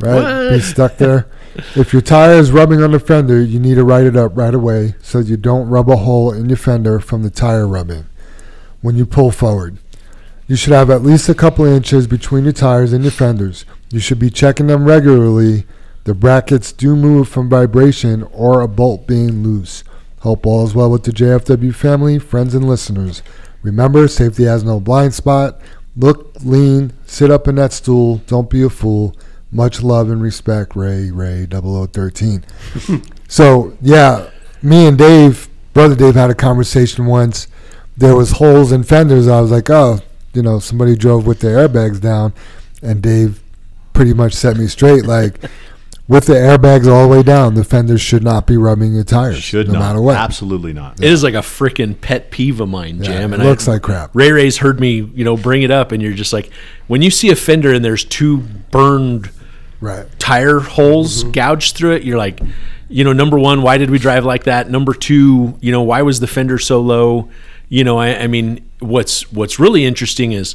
right? Be stuck there. If your tire is rubbing on the fender, you need to write it up right away so you don't rub a hole in your fender from the tire rubbing when you pull forward. You should have at least a couple inches between your tires and your fenders. You should be checking them regularly. The brackets do move from vibration or a bolt being loose. Hope all is well with the JFW family, friends, and listeners. Remember, safety has no blind spot. Look lean, sit up in that stool, don't be a fool. Much love and respect, Ray, Ray 0013. so, yeah, me and Dave, brother Dave, had a conversation once. There was holes in fenders. I was like, oh, you know, somebody drove with their airbags down. And Dave pretty much set me straight. Like, with the airbags all the way down, the fenders should not be rubbing your tires. Should no not. matter what. Absolutely not. It is like a freaking pet peeve of mine, Yeah, Jam. it and looks I, like crap. Ray Ray's heard me, you know, bring it up, and you're just like, when you see a fender and there's two burned Right. tire holes Mm-hmm. gouged through it, you're like, you know, number one, why did we drive like that? Number two, you know, why was the fender so low? You know, I, I mean, what's what's really interesting is,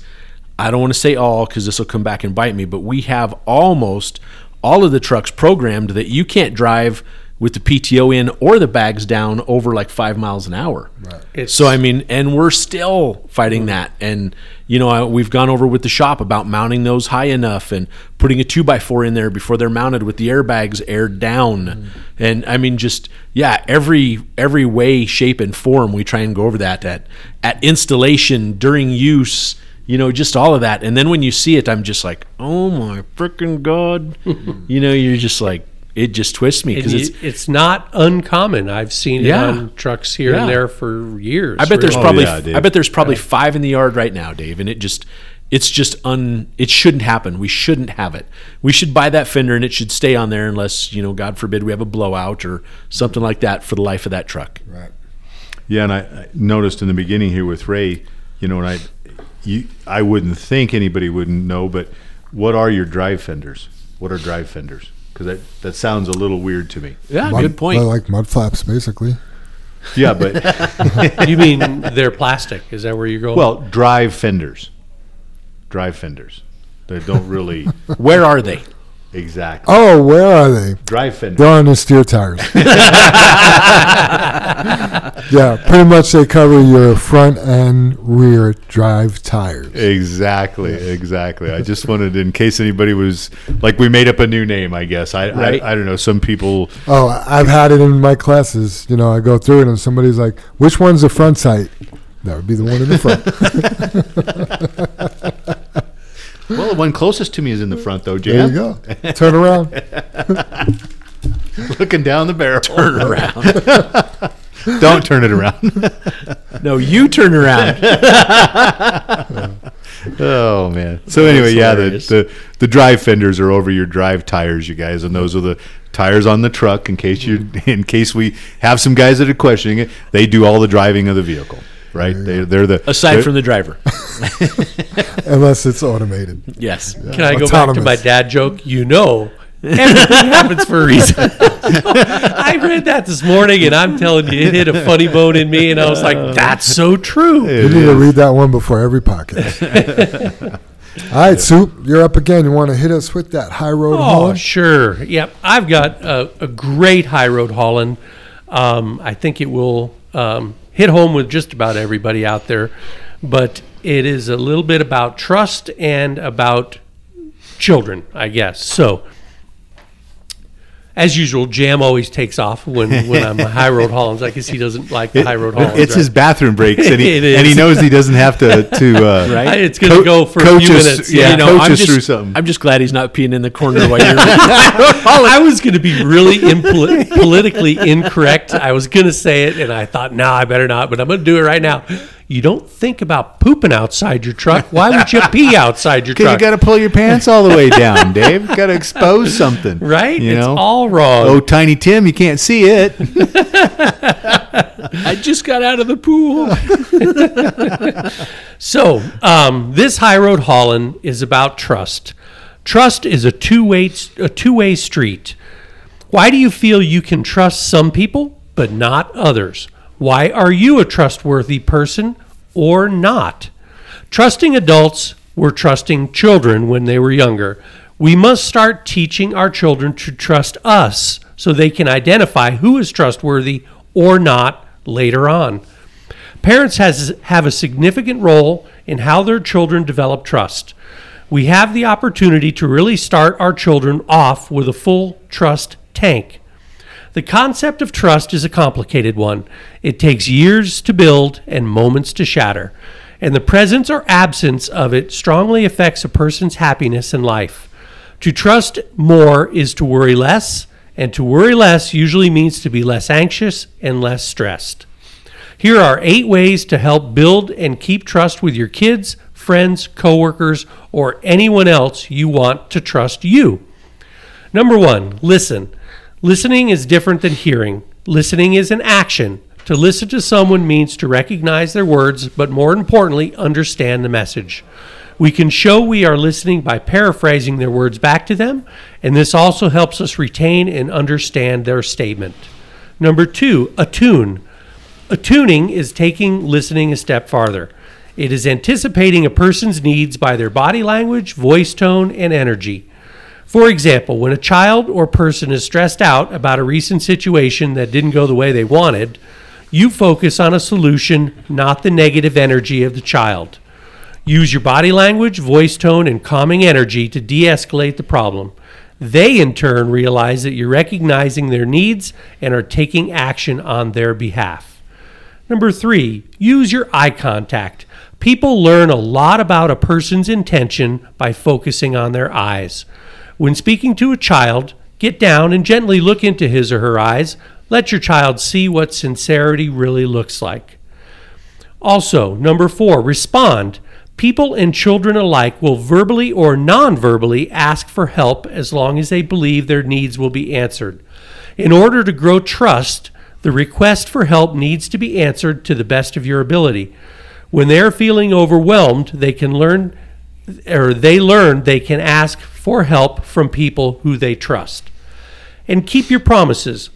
I don't want to say all because this will come back and bite me, but we have almost all of the trucks programmed that you can't drive with the PTO in or the bags down over like five miles an hour. It's- So I mean, and we're still fighting that. And you know, I, we've gone over with the shop about mounting those high enough and putting a two by four in there before they're mounted with the airbags aired down. Mm. And I mean, just yeah, every every way, shape, and form we try and go over that at at installation during use. You know, just all of that. And then when you see it, I'm just like, oh my freaking god! you know, you're just like, it just twists me because it's it's not uncommon. I've seen it on trucks here Yeah. and there for years. I bet there's Oh, probably yeah, I bet there's probably five in the yard right now, Dave, and it just it's just un it shouldn't happen. We shouldn't have it. We should buy that fender and it should stay on there unless, you know, God forbid we have a blowout or something like that for the life of that truck. Right. Yeah, and I, I noticed in the beginning here with Ray, you know, and I, you, I wouldn't think anybody wouldn't know, but what are your drive fenders? What are drive fenders? Because that, that sounds a little weird to me. Yeah, Mud- good point. I like mud flaps, basically. Yeah, but you mean they're plastic? Is that where you're going? well, drive fenders, drive fenders. They don't really Where are they? Exactly Oh, where are they? drive fenders. They're on the steer tires. yeah, pretty much they cover your front and rear drive tires. Exactly, exactly. I just wanted, in case anybody was like, we made up a new name. I guess I, Right. I, I don't know. Some people, Oh, I've had it in my classes. You know, I go through it and somebody's like, which one's the front sight? That would be the one in the front. well, the one closest to me is in the front, though. There you go. Turn around. looking down the barrel. Turn around. Don't turn it around. no, you turn around. oh man. So anyway, That's yeah, the, the the drive fenders are over your drive tires, you guys, and those are the tires on the truck. In case you, mm-hmm. in case we have some guys that are questioning it, they do all the driving of the vehicle, right? They, they're the Aside they're- from the driver. Unless it's automated. Yes. Can I go back to my dad joke? You know, everything happens for a reason. I read that this morning, and I'm telling you, it hit a funny bone in me, and I was like, "That's so true." You need to read that one before every podcast. All right, Soup, you're up again. You want to hit us with that high road Oh, hauling? sure. Yep. I've got a, a great high road hauling. Um, I think it will um, hit home with just about everybody out there, but it is a little bit about trust and about children, I guess. So, as usual, Jam always takes off when, when I'm high road hauling. I guess he doesn't like the high road hauling. It's his bathroom breaks, and he, It is. and he knows he doesn't have to to uh, Right? It's going to Co- go for a few us- minutes. yeah, you know, coach I'm just, through something. I'm just glad he's not peeing in the corner while you're. I was going to be really impoli- politically incorrect. I was going to say it, and I thought, no, I better not, but I'm going to do it right now. You don't think about pooping outside your truck. Why would you pee outside your Because truck? you got to pull your pants all the way down, Dave. Got to expose something, right? You it's know, all wrong. oh, Tiny Tim, you can't see it. I just got out of the pool. So, um, this high road hauling is about trust. Trust is a two-way a two-way street. Why do you feel you can trust some people but not others? Why are you a trustworthy person or not? Trusting adults were trusting children when they were younger. We must start teaching our children to trust us so they can identify who is trustworthy or not later on. Parents has, have a significant role in how their children develop trust. We have the opportunity to really start our children off with a full trust tank. The concept of trust is a complicated one. It takes years to build and moments to shatter, and the presence or absence of it strongly affects a person's happiness in life. To trust more is to worry less, and to worry less usually means to be less anxious and less stressed. Here are eight ways to help build and keep trust with your kids, friends, coworkers, or anyone else you want to trust you. Number one, listen. Listening is different than hearing. Listening is an action. To listen to someone means to recognize their words, but more importantly, understand the message. We can show we are listening by paraphrasing their words back to them, and this also helps us retain and understand their statement. Number two, attune. Attuning is taking listening a step farther. It is anticipating a person's needs by their body language, voice tone, and energy. For example, when a child or person is stressed out about a recent situation that didn't go the way they wanted, you focus on a solution, not the negative energy of the child. Use your body language, voice tone, and calming energy to de escalate the problem. They, in turn, realize that you're recognizing their needs and are taking action on their behalf. Number three, use your eye contact. People learn a lot about a person's intention by focusing on their eyes. When speaking to a child, get down and gently look into his or her eyes. Let your child see what sincerity really looks like. Also, number four, respond. People and children alike will verbally or non verbally ask for help as long as they believe their needs will be answered. In order to grow trust, the request for help needs to be answered to the best of your ability. When they are feeling overwhelmed, they can learn or they learn they can ask for help from people who they trust. And keep your promises.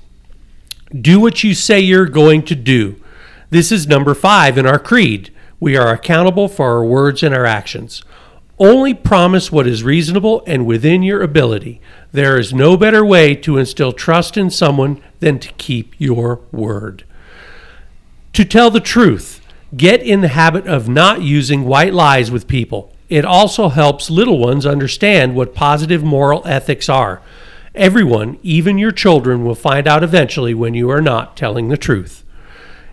Do what you say you're going to do. This is number 5 in our creed. We are accountable for our words and our actions. Only promise what is reasonable and within your ability. There is no better way to instill trust in someone than to keep your word. To tell the truth, get in the habit of not using white lies with people. It also helps little ones understand what positive moral ethics are. Everyone, even your children, will find out eventually when you are not telling the truth.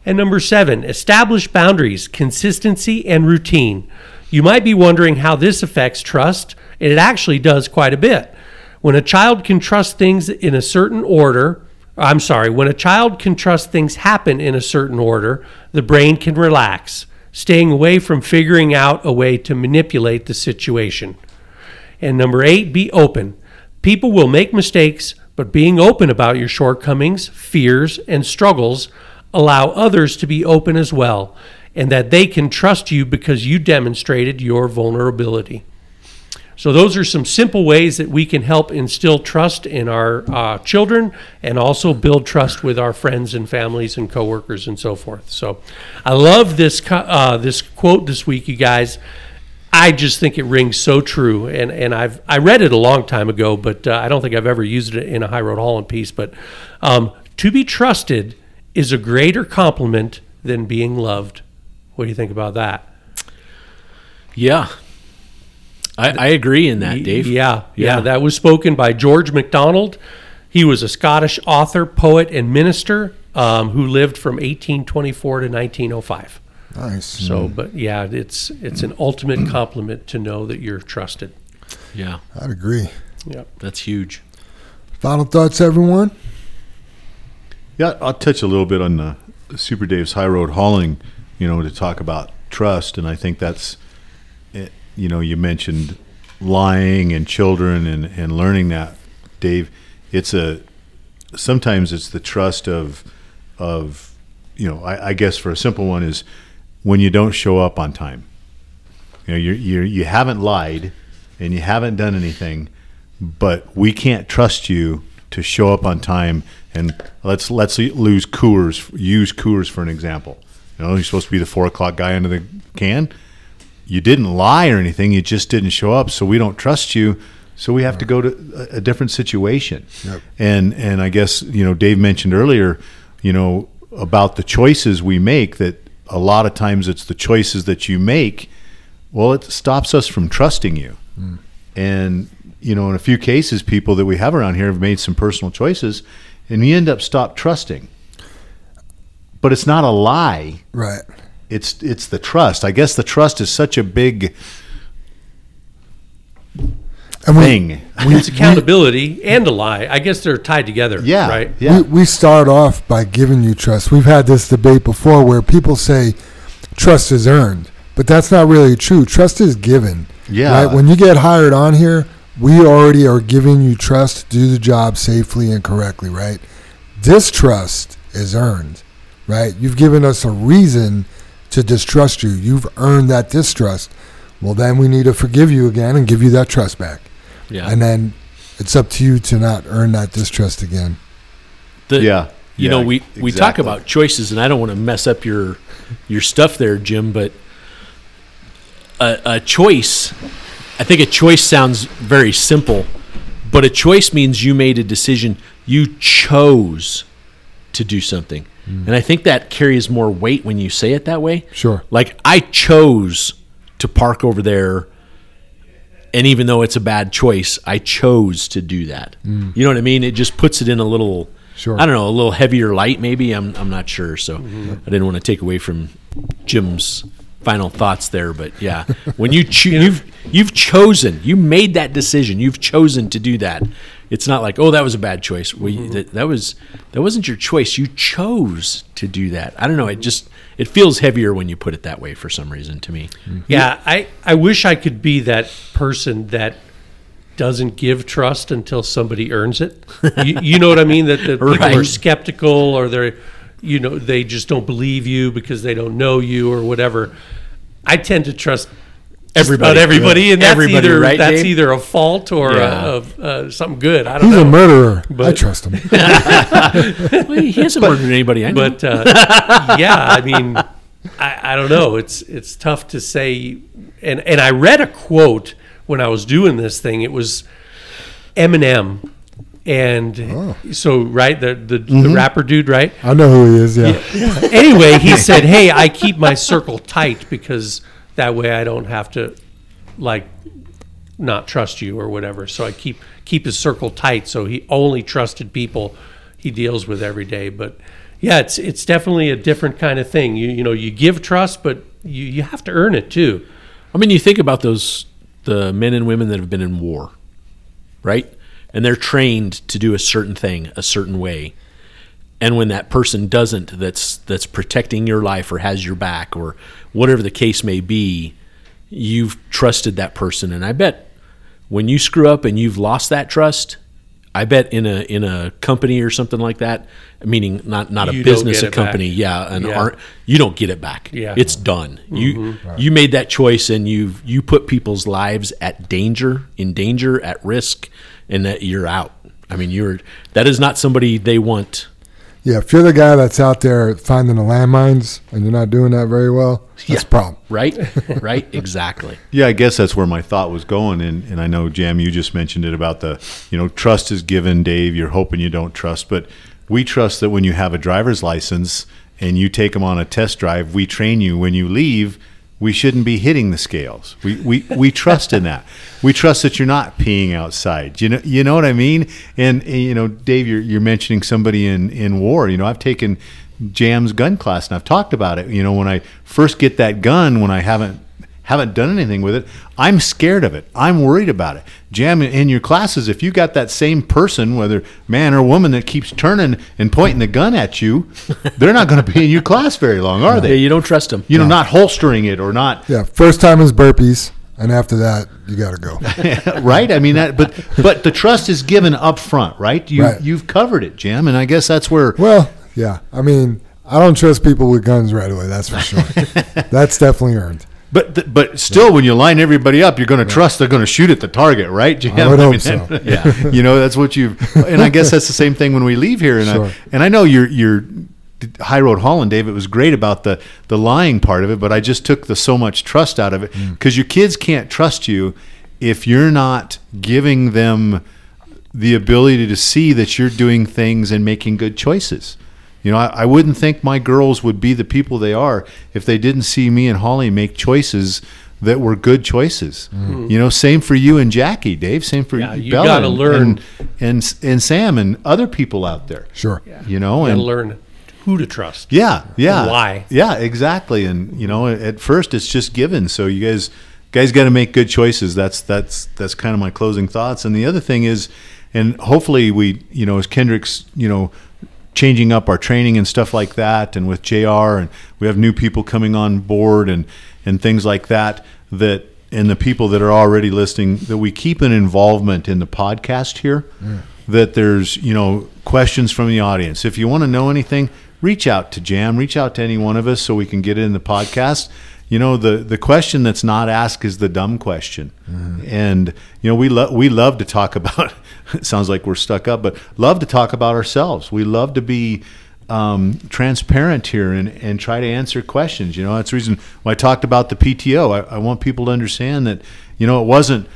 And number seven, establish boundaries, consistency, and routine. You might be wondering how this affects trust. It actually does quite a bit. When a child can trust things in a certain order, I'm sorry, when a child can trust things happen in a certain order, the brain can relax, staying away from figuring out a way to manipulate the situation. And number eight, be open. People will make mistakes, but being open about your shortcomings, fears, and struggles allow others to be open as well, and that they can trust you because you demonstrated your vulnerability. So, those are some simple ways that we can help instill trust in our uh, children and also build trust with our friends and families and coworkers and so forth. So, I love this uh, this quote this week, you guys. I just think it rings so true, and and I've I read it a long time ago, but uh, I don't think I've ever used it in a High Road Hauling piece. But um, to be trusted is a greater compliment than being loved. What do you think about that? Yeah. I, I agree in that, Dave. Yeah, yeah, Yeah. That was spoken by George MacDonald. He was a Scottish author, poet, and minister um, who lived from 1824 to 1905. Nice. So, but yeah, it's it's an ultimate compliment to know that you're trusted. Yeah. I'd agree. Yeah. That's huge. Final thoughts, everyone? Yeah, I'll touch a little bit on the Super Dave's High Road Hauling. You you know, to talk about trust, and I think that's, you know, you mentioned lying and children and and learning that, Dave. It's a sometimes it's the trust of of you know I, I guess for a simple one is when you don't show up on time. You know, you you you haven't lied and you haven't done anything, but we can't trust you to show up on time. And let's let's lose Coors. Use Coors for an example. You know, you're supposed to be the four o'clock guy under the can. You didn't lie or anything. You just didn't show up, so we don't trust you. So we have to go to a, a different situation. Yep. And and I guess you know Dave mentioned earlier, you know about the choices we make. That a lot of times it's the choices that you make. Well, it stops us from trusting you. Mm. And you know, in a few cases, people that we have around here have made some personal choices, and you end up stop trusting. But it's not a lie. Right. It's it's the trust. I guess the trust is such a big And we, thing. It's accountability and a lie. I guess they're tied together. Yeah, Right. yeah. we, we start off by giving you trust. We've had this debate before where people say trust is earned, but that's not really true. Trust is given. Yeah. Right? When you get hired on here, we already are giving you trust to do the job safely and correctly, right? Distrust is earned, right? You've given us a reason to distrust you. You've earned that distrust. Well, then we need to forgive you again and give you that trust back. Yeah. And then it's up to you to not earn that distrust again. The- Yeah. You Yeah, know, we, we talk about choices, and I don't want to mess up your your stuff there, Jim. But a, a choice, I think a choice sounds very simple, but a choice means you made a decision. You chose to do something, Hmm. and I think that carries more weight when you say it that way. Sure. Like I chose to park over there and even though it's a bad choice, I chose to do that. You know what I mean? It just puts it in a little, Sure. I don't know, a little heavier light. Maybe I'm, I'm not sure. So I didn't want to take away from Jim's final thoughts there, but yeah, when you cho- you've you've chosen, you made that decision, you've chosen to do that. It's not like, oh, that was a bad choice. Well, you- mm-hmm. that, that was that wasn't your choice. You chose to do that. I don't know. It just it feels heavier when you put it that way for some reason to me. Mm-hmm. Yeah, I, I wish I could be that person that doesn't give trust until somebody earns it. you, you know what I mean? That, that people are skeptical or they're, you know, they just don't believe you because they don't know you or whatever. I tend to trust just Everybody. about everybody, and that's Everybody, either right, that's Dave? either a fault or Yeah. uh, uh, something good. I don't He's know. a murderer. But, I trust him. Well, he hasn't murdered anybody. I know. but uh, yeah, I mean, I, I don't know. It's it's tough to say. And and I read a quote when I was doing this thing. It was Eminem, and so right the the, the rapper dude, right? I know who he is. Yeah. anyway, he said, "Hey, I keep my circle tight because that way I don't have to like not trust you or whatever. So I keep keep his circle tight. So he only trusted people he deals with every day. But yeah, it's it's definitely a different kind of thing. You you know you give trust, but you you have to earn it too. I mean, you think about those the men and women that have been in war, right? And they're trained to do a certain thing a certain way. And when that person doesn't, that's that's protecting your life or has your back or whatever the case may be, you've trusted that person. And I bet when you screw up and you've lost that trust, I bet in a in a company or something like that, meaning not not You a don't business, a it back. company, yeah, an Yeah. art, you don't get it back. Yeah. Mm-hmm. it's done. You you made that choice and you you put people's lives at danger, in danger, at risk, and that you're out. I mean, you're that is not somebody they want. Yeah. If you're the guy that's out there finding the landmines and you're not doing that very well, that's a problem. Right, right, exactly. Yeah, I guess that's where my thought was going, and, and I know Jam, you just mentioned it about the, you know, trust is given. Dave, you're hoping you don't trust, but we trust that when you have a driver's license and you take them on a test drive, we train you. When you leave, we shouldn't be hitting the scales. We we, we trust in that. We trust that you're not peeing outside. You know you know what I mean? And, and, you know, Dave, you're you're mentioning somebody in in war. You know, I've taken Jam's gun class and I've talked about it. You know, when I first get that gun, when I haven't haven't done anything with it. I'm scared of it. I'm worried about it. Jam in your classes, if you got that same person, whether man or woman, that keeps turning and pointing the gun at you, they're not going to be in your class very long, are they? Yeah, you don't trust them. You know, not holstering it or not Yeah, first time is burpees, and after that, you got to go. right? I mean that, but but the trust is given up front, right? You Right. you've covered it, Jim, and I guess that's where Well, yeah, I mean, I don't trust people with guns right away. That's for sure. that's definitely earned. But th- but still, when you line everybody up, you're going to trust they're going to shoot at the target, right? Jim? I would hope mean, so. yeah, you know that's what you. And I guess that's the same thing when we leave here. And Sure. I and I know your your High Road Hauling, Dave. It was great about the the lying part of it, but I just took the so much trust out of it Mm. because your kids can't trust you if you're not giving them the ability to see that you're doing things and making good choices. You know, I, I wouldn't think my girls would be the people they are if they didn't see me and Holly make choices that were good choices. Mm-hmm. You know, same for you and Jackie, Dave. Same for Yeah, you Bella gotta and, learn. and, and and Sam and other people out there. Sure. You know, You and learn who to trust. yeah, yeah. And why. Yeah, exactly. And you know, at first it's just given. So you guys guys got to make good choices. That's that's that's kind of my closing thoughts. And the other thing is and hopefully we, you know, as Kendrick's, you know, changing up our training and stuff like that and with JR and we have new people coming on board and and things like that that and the people that are already listening that we keep an involvement in the podcast here that there's you know questions from the audience. If you want to know anything reach out to jam reach out to any one of us so we can get it in the podcast you know the the question that's not asked is the dumb question and you know we love we love to talk about it sounds like we're stuck up but love to talk about ourselves we love to be um, transparent here and, and try to answer questions. You know, that's the reason when I talked about the PTO. I, I want people to understand that, you know, it wasn't,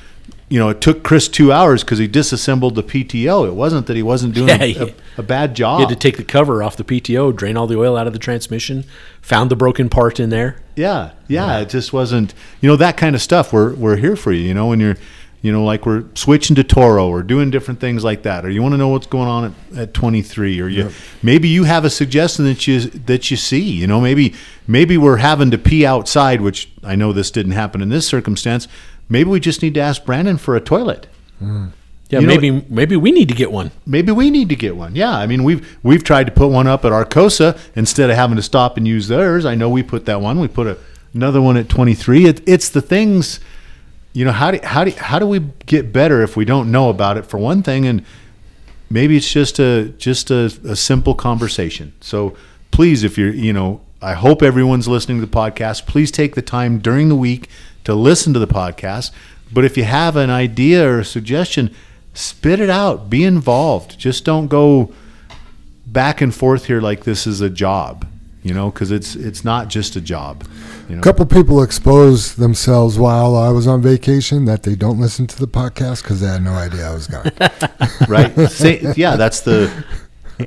you know, it took Chris two hours because he disassembled the PTO. It wasn't that he wasn't doing Yeah, a, a, a bad job. He had to take the cover off the PTO, drain all the oil out of the transmission, found the broken part in there. Yeah, yeah. It just wasn't, you know, that kind of stuff. We're we're here for you. You know, when you're, you know, like we're switching to Toro or doing different things like that, or you want to know what's going on at, at 23, or you maybe you have a suggestion that you that you see. You know, maybe maybe we're having to pee outside, which I know this didn't happen in this circumstance. Maybe we just need to ask Brandon for a toilet. Hmm. Yeah, You know- maybe maybe we need to get one. Maybe we need to get one. Yeah, I mean we've we've tried to put one up at Arcosa instead of having to stop and use theirs. I know we put that one. We put a, another one at 23. It, it's the things, you know. How do how do how do we get better if we don't know about it for one thing, and maybe it's just a just a, a simple conversation. So please, if you're you know, I hope everyone's listening to the podcast. Please take the time during the week to listen to the podcast. But if you have an idea or a suggestion, spit it out. Be involved. Just don't go back and forth here like this is a job. You know, because it's it's not just a job. You know? A couple people exposed themselves while I was on vacation that they don't listen to the podcast because they had no idea I was gone. right? Say, yeah, that's the,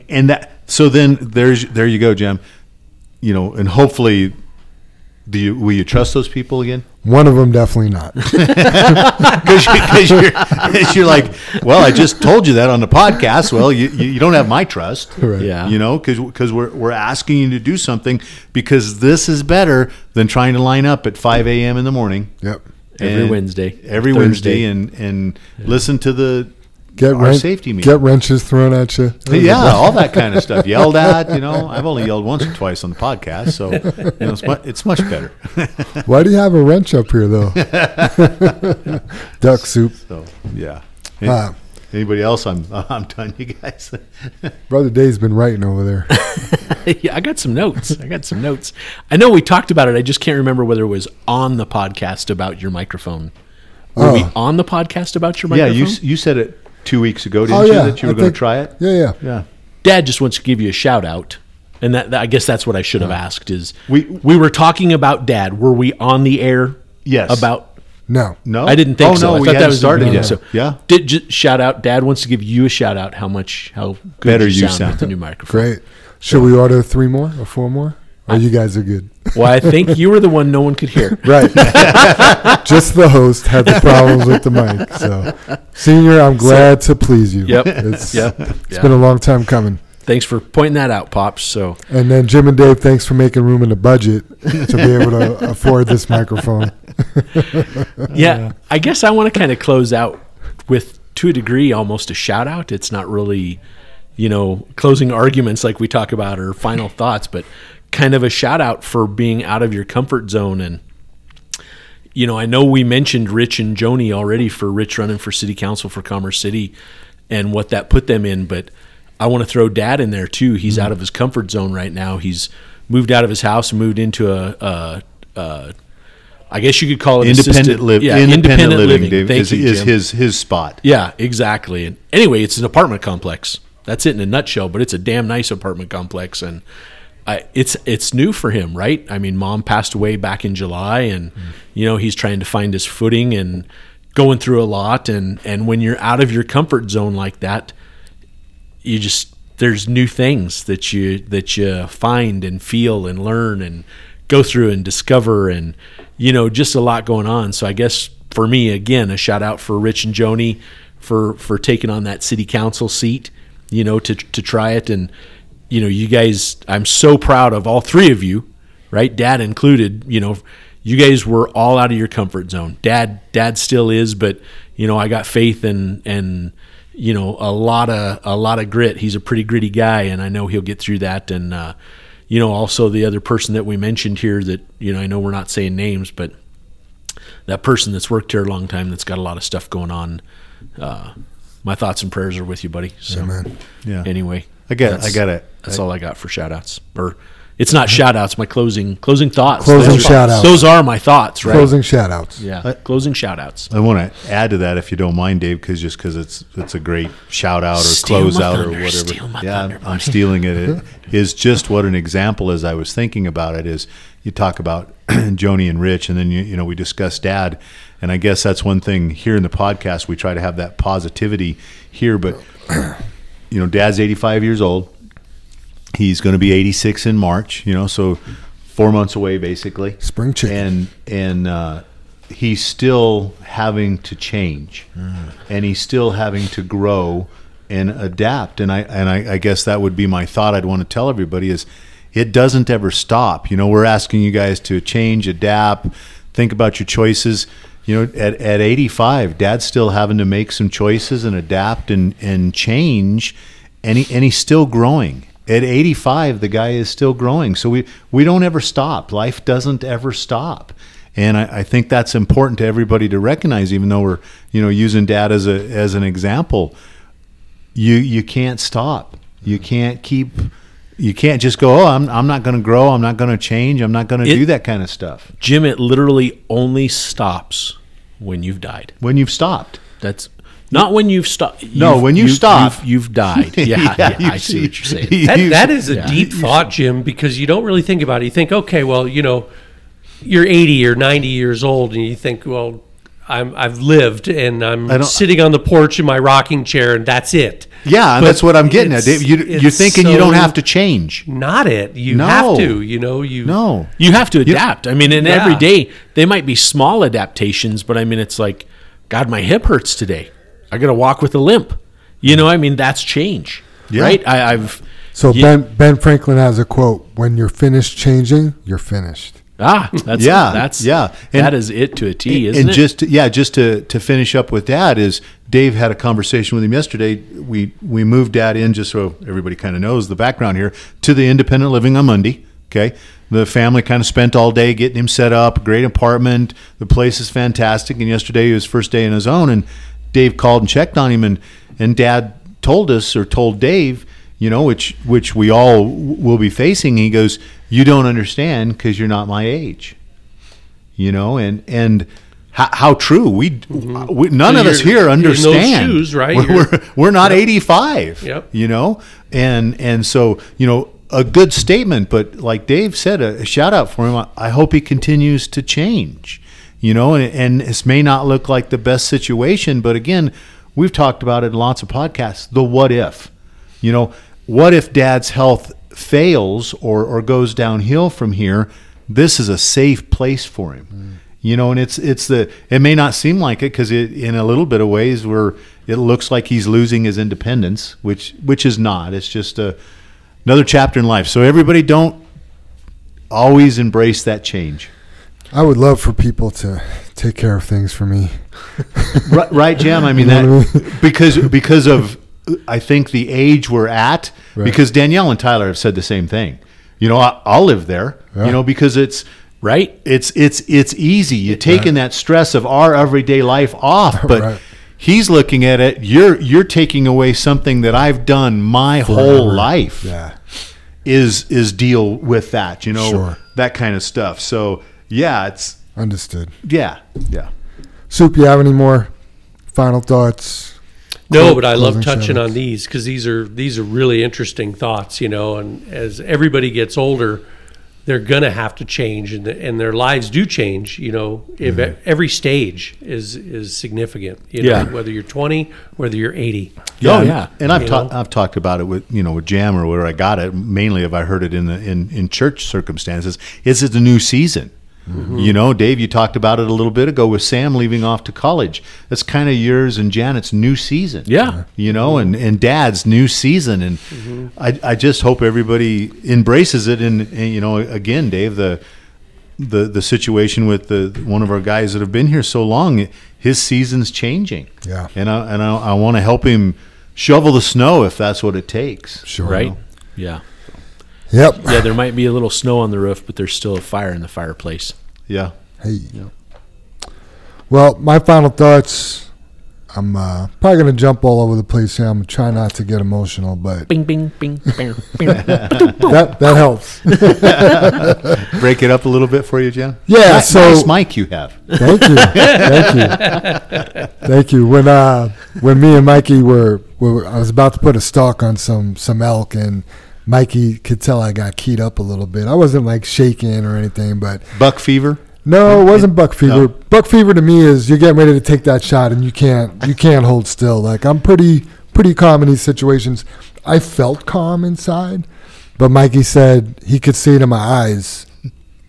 and that. So then there's there you go, Jim. You know, and hopefully, do you will you trust those people again? One of them definitely not. Because you, 'cause you're, 'cause you're like, well, I just told you that on the podcast. Well, you, you, you don't have my trust. Right. Yeah. You know, because we're, we're asking you to do something because this is better than trying to line up at 5 a.m. in the morning. Yep. Every Wednesday, Every Thursday. Wednesday and, and listen to the Get our wren- safety meeting. Get wrenches thrown at you. Yeah, all that kind of stuff. Yelled at, you know. I've only yelled once or twice on the podcast, so you know, it's, mu- it's much better. Why do you have a wrench up here though? Duck soup. So yeah. Uh, Anybody else? I'm I'm done, you guys. Brother Dave's been writing over there. yeah, I got some notes. I got some notes. I know we talked about it. I just can't remember whether it was on the podcast about your microphone. Were we Oh. on the podcast about your microphone? yeah, microphone? you s- you said it two weeks ago, didn't Oh you? yeah, That you were going to try it. Yeah, yeah. Yeah. Dad just wants to give you a shout out, and that, that- I guess that's what I should have asked. Is We- we were talking about Dad? Were we on the air? Yes. About No. No, I didn't think oh, so. No, I we thought that was started the yet. So yeah, did just shout out. Dad wants to give you a shout out. How much how good Better you you sound, sound. with the new microphone. Great. Should we order three more or four more? Or you guys are good. Well, I think you were the one no one could hear. Right. Just the host had the problems with the mic. So, senior, I'm glad to please you. Yep. It's, Yep. it's been a long time coming. Thanks for pointing that out, pops. So And then Jim and Dave, thanks for making room in the budget to be able to afford this microphone. yeah, I guess I want to kind of close out with, to a degree, almost a shout out. It's not really, you know, closing arguments like we talk about or final thoughts, but kind of a shout out for being out of your comfort zone. And, you know, I know we mentioned Rich and Joni already for Rich running for city council for Commerce City and what that put them in, but I want to throw dad in there too. He's mm-hmm. out of his comfort zone right now. He's moved out of his house and moved into a, a, a I guess you could call it Independent, live, yeah, independent, living, Dave, Thank is, you, is his his spot. Yeah, exactly. And anyway, it's an apartment complex. That's it in a nutshell. But it's a damn nice apartment complex, and It's it's new for him, right? I mean, mom passed away back in July, and you know he's trying to find his footing and going through a lot. And and when you're out of your comfort zone like that, you just there's new things that you that you find and feel and learn and go through and discover and you know just a lot going on so i guess for me again a shout out for rich and joni for for taking on that city council seat you know to to try it and you know you guys i'm so proud of all three of you right? Dad included you know you guys were all out of your comfort zone. Dad dad still is but you know i got faith and and you know a lot of a lot of grit. He's a pretty gritty guy and i know he'll get through that. And uh, you know also the other person that we mentioned here that you know i know we're not saying names but that person that's worked here a long time that's got a lot of stuff going on uh, my thoughts and prayers are with you buddy. So Amen. Yeah. anyway I got- that's- I got it. that's all i got for shout outs or it's not shout outs my closing closing thoughts Closing those, shout-outs. those are my thoughts right Closing shout outs. yeah closing shout outs I want to add to that if you don't mind, Dave, because just because it's it's a great shout out or Steal close my out or whatever. steal my yeah, thunder, I'm, I'm stealing it. It is just what an example as I was thinking about it is you talk about Joni and Rich, and then you you know we discuss Dad, and I guess that's one thing here in the podcast we try to have that positivity here, but you know Dad's 85 years old. He's going to be 86 in March. You know, so four months away basically Spring chicken. and and uh, he's still having to change, and he's still having to grow and adapt. And I and I, I guess that would be my thought. I'd want to tell everybody is it doesn't ever stop. You know, we're asking you guys to change, adapt, think about your choices. You know, at, at 85, Dad's still having to make some choices and adapt and, and change, and he, and he's still growing. At 85, the guy is still growing. So we, we don't ever stop. Life doesn't ever stop. And I, I think that's important to everybody to recognize, even though we're, you know, using dad as a as an example. You you can't stop. You can't keep you can't just go, oh, I'm, I'm not going to grow. I'm not going to change. I'm not going to do that kind of stuff jim it literally only stops when you've died when you've stopped. That's not when you've stopped. No, when you stop. you've, you've died. Yeah, yeah, you I see what you're saying. That, You- that is a yeah. deep thought, Jim, because you don't really think about it. You think, okay, well, you know, you're 80 or 90 years old, and you think, well, I'm, I've lived, and I'm sitting on the porch in my rocking chair, and that's it. Yeah, and But that's what I'm getting at. You, you're it's thinking you don't have to change. Not it. You No. have to. You know, you No. You have to adapt. I mean, and Yeah. every day they might be small adaptations, but I mean, it's like, God, my hip hurts today. I got to walk with a limp. You know, I mean, that's change, Yeah. right? I, I've So you- Ben Ben Franklin has a quote: "When you're finished changing, you're finished." Ah, that's Yeah, that's yeah. And- that is it to a T, isn't and it? just to, yeah, just to to finish up with that is Dave had a conversation with him yesterday. We we moved Dad in just so everybody kind of knows the background here to the independent living on Monday. Okay, the family kind of spent all day getting him set up, great apartment. The place is fantastic. And yesterday was first day in his own, and Dave called and checked on him, and and Dad told us or told Dave. You know, which which we all will be facing. He goes, "You don't understand because you're not my age." you know and and how, how true we, mm-hmm. we none So of us here in those understand shoes, right? we're, we're, we're not 85 Yep. you know and and so you know a good statement but like dave said a, a shout out for him I, I hope he continues to change you know and, and this may not look like the best situation but again we've talked about it in lots of podcasts the what if you know what if dad's health fails or or goes downhill from here this is a safe place for him. Mm. You know and it's it's the it may not seem like it because it in a little bit of ways where it looks like he's losing his independence which which is not. It's just a another chapter in life. So everybody don't always embrace that change. I would love for people to take care of things for me. right, right, Jam. I mean that because because of I think the age we're at. Right. Because Danielle and Tyler have said the same thing. You know, I, I'll live there. Yeah. You know, because it's Right? it's it's it's easy. You're taking that stress of our everyday life off, but. Right. He's looking at it. You're you're taking away something that I've done my whole life. Yeah. Is is deal with that, you know, Sure. that kind of stuff. So yeah, it's Understood. yeah, yeah. Soup, you have any more final thoughts? No, but I love touching on these because these are these are really interesting thoughts, you know. And as everybody gets older, they're gonna have to change, and, and their lives do change. You know, if Mm-hmm. every stage is is significant. You Yeah. know, whether you're 20, whether you're 80. Oh, and- yeah. And I've You talked? I've talked about it with you know with Jam or where I got it. Mainly, if I heard it in the in, in church circumstances, is it a new season? Mm-hmm. You know, Dave, you talked about it a little bit ago with Sam leaving off to college. That's kind of yours and Janet's new season. Yeah. You know, and, and Dad's new season, and Mm-hmm. I, I just hope everybody embraces it. And, and you know, again, Dave, the the the situation with the one of our guys that have been here so long, his season's changing. Yeah. and I and I, I want to help him shovel the snow if that's what it takes. Sure. Right? Yeah. Yep. Yeah, there might be a little snow on the roof, but there's still a fire in the fireplace. Yeah. Hey. Yeah. Well, my final thoughts. I'm uh, probably gonna jump all over the place here. I'm gonna try not to get emotional, but Bing, bing, bing, bing, bing. that that helps. Break it up a little bit for you, Jen. Yeah. Nice, so nice mic you have. Thank you, thank you, thank you. When uh, when me and Mikey were, were, I was about to put a stalk on some some elk, and Mikey could tell I got keyed up a little bit. I wasn't like shaking or anything, but Buck fever. no, it wasn't buck fever. No. Buck fever to me is you're getting ready to take that shot, and you can't you can't hold still. Like I'm pretty pretty calm in these situations. I felt calm inside, but Mikey said he could see it in my eyes.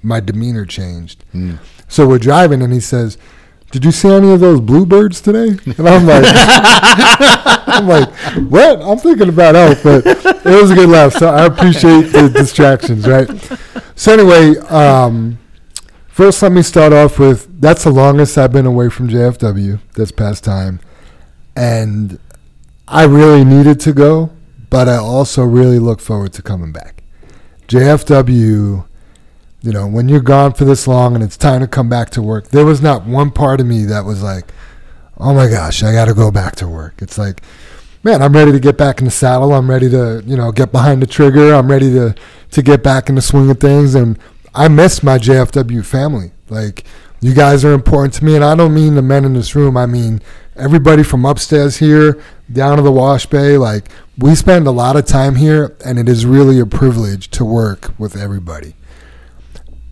My demeanor changed. Hmm. So we're driving, and he says, "Did you see any of those bluebirds today?" And I'm like, "I'm like, what? I'm thinking about elk, but it was a good laugh. So I appreciate the distractions, right?" So anyway, um, first let me start off with that's the longest I've been away from JFW this past time, and I really needed to go, but I also really look forward to coming back. JFW you know, when you're gone for this long and it's time to come back to work, there was not one part of me that was like, oh my gosh, I got to go back to work. It's like, man, I'm ready to get back in the saddle. I'm ready to, you know, get behind the trigger. I'm ready to, to get back in the swing of things. And I miss my JFW family. Like, you guys are important to me. And I don't mean the men in this room, I mean everybody from upstairs here down to the wash bay. Like, we spend a lot of time here, and it is really a privilege to work with everybody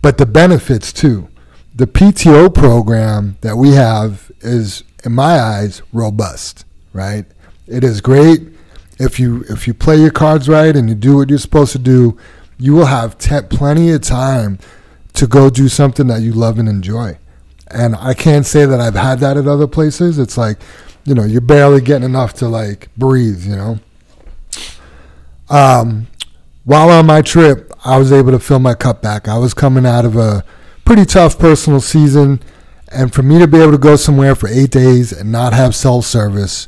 but the benefits too. The PTO program that we have is, in my eyes, robust. Right? It is great if you if you play your cards right and you do what you're supposed to do. You will have te- plenty of time to go do something that you love and enjoy. And I can't say that I've had that at other places. It's like, you know, you're barely getting enough to like breathe. You know. Um, while on my trip, I was able to fill my cup back. I was coming out of a pretty tough personal season, and for me to be able to go somewhere for eight days and not have cell service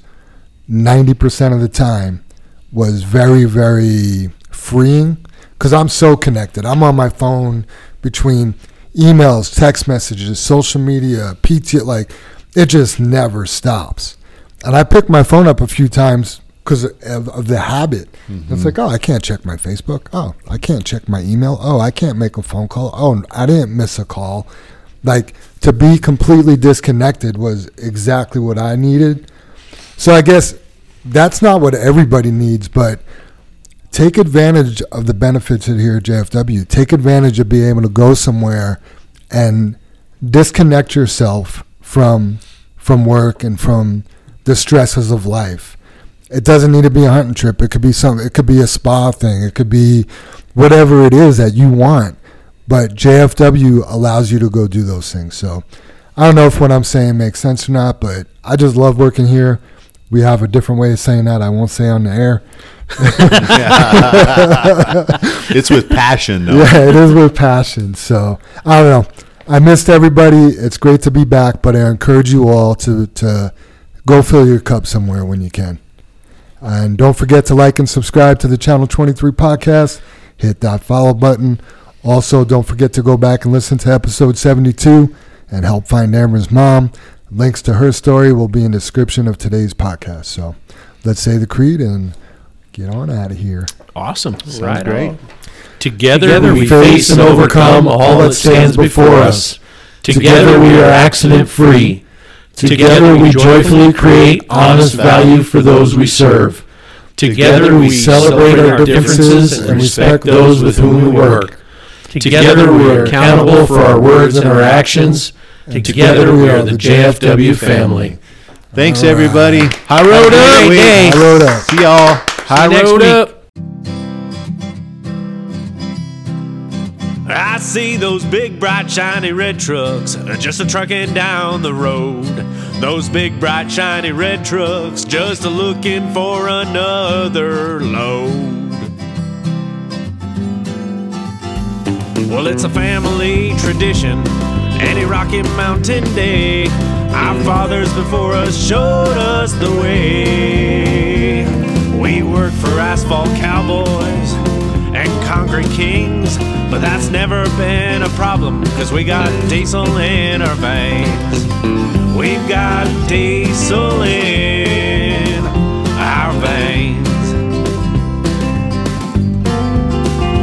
90% of the time was very, very freeing because I'm so connected. I'm on my phone between emails, text messages, social media, PT, like it just never stops. And I picked my phone up a few times because of, of the habit. It's mm-hmm. like, oh, I can't check my Facebook. Oh, I can't check my email. Oh, I can't make a phone call. Oh, I didn't miss a call. Like to be completely disconnected was exactly what I needed. So I guess that's not what everybody needs, but take advantage of the benefits of here at JFW. Take advantage of being able to go somewhere and disconnect yourself from from work and from the stresses of life. It doesn't need to be a hunting trip. It could be some. It could be a spa thing. It could be whatever it is that you want. But JFW allows you to go do those things. So I don't know if what I'm saying makes sense or not, but I just love working here. We have a different way of saying that. I won't say on the air. it's with passion, though. Yeah, it is with passion. So I don't know. I missed everybody. It's great to be back, but I encourage you all to, to go fill your cup somewhere when you can. And don't forget to like and subscribe to the Channel 23 podcast. Hit that follow button. Also, don't forget to go back and listen to episode 72 and help find Ambyr's mom. Links to her story will be in the description of today's podcast. So let's say the creed and get on out of here. Awesome. Sounds Right great. on. Together, Together we face and overcome all that stands before us. Together we are accident free. Together we joyfully create honest value for those we serve. Together we celebrate our differences and respect those with whom we work. Together we are accountable for our words and our actions. Together we are the JFW family. Thanks, All right. everybody. High road Have a up. great day. I wrote up. See y'all. High next road week. up. I see those big, bright, shiny red trucks uh, just a trucking down the road. Those big, bright, shiny red trucks just a looking for another load. Well, it's a family tradition, any Rocky Mountain Day. Our fathers before us showed us the way. We work for asphalt cowboys concrete kings, but that's never been a problem, cause we got diesel in our veins. We've got diesel in our veins.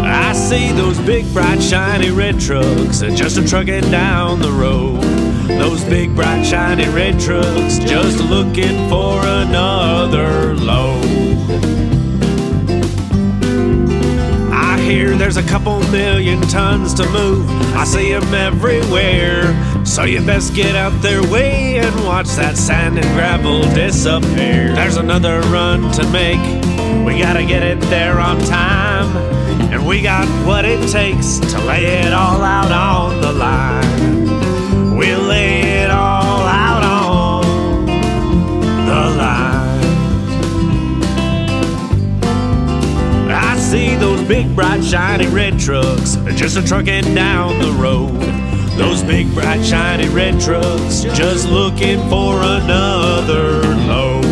I see those big, bright, shiny red trucks that just a trucking down the road. Those big, bright, shiny red trucks just looking for another load. Hear there's a couple million tons to move. I see 'em everywhere. So you best get out their way and watch that sand and gravel disappear. There's another run to make. We gotta get it there on time. And we got what it takes to lay it all out on the line. Big, bright, shiny red trucks just a trucking down the road. Those big, bright, shiny red trucks just looking for another load.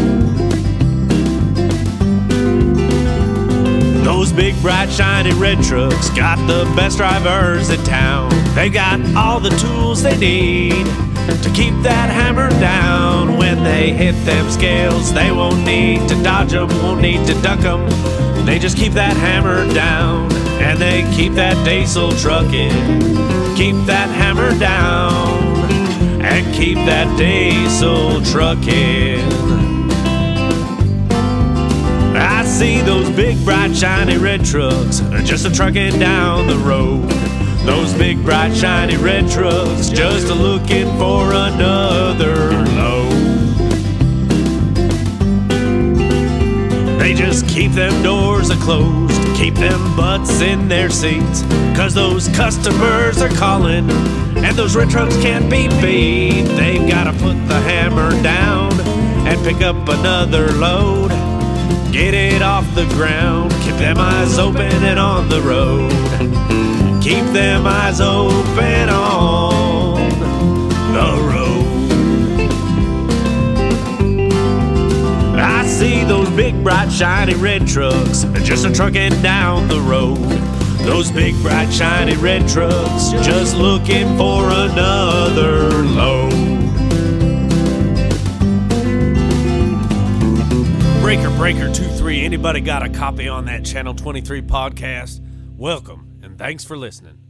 Those big, bright, shiny red trucks got the best drivers in town. They got all the tools they need to keep that hammer down. When they hit them scales, they won't need to dodge them, won't need to duck them. They just keep that hammer down and they keep that diesel trucking. Keep that hammer down and keep that diesel trucking. I see those big, bright, shiny red trucks just a trucking down the road. Those big, bright, shiny red trucks just a looking for another just keep them doors closed, keep them butts in their seats. Cause those customers are calling, and those red trucks can't be beat. They've gotta put the hammer down and pick up another load. Get it off the ground, keep them eyes open and on the road. Keep them eyes open on those big, bright, shiny red trucks just a trucking down the road. Those big, bright, shiny red trucks just looking for another load. Breaker Breaker 23, anybody got a copy on that Channel 23 podcast? Welcome and thanks for listening.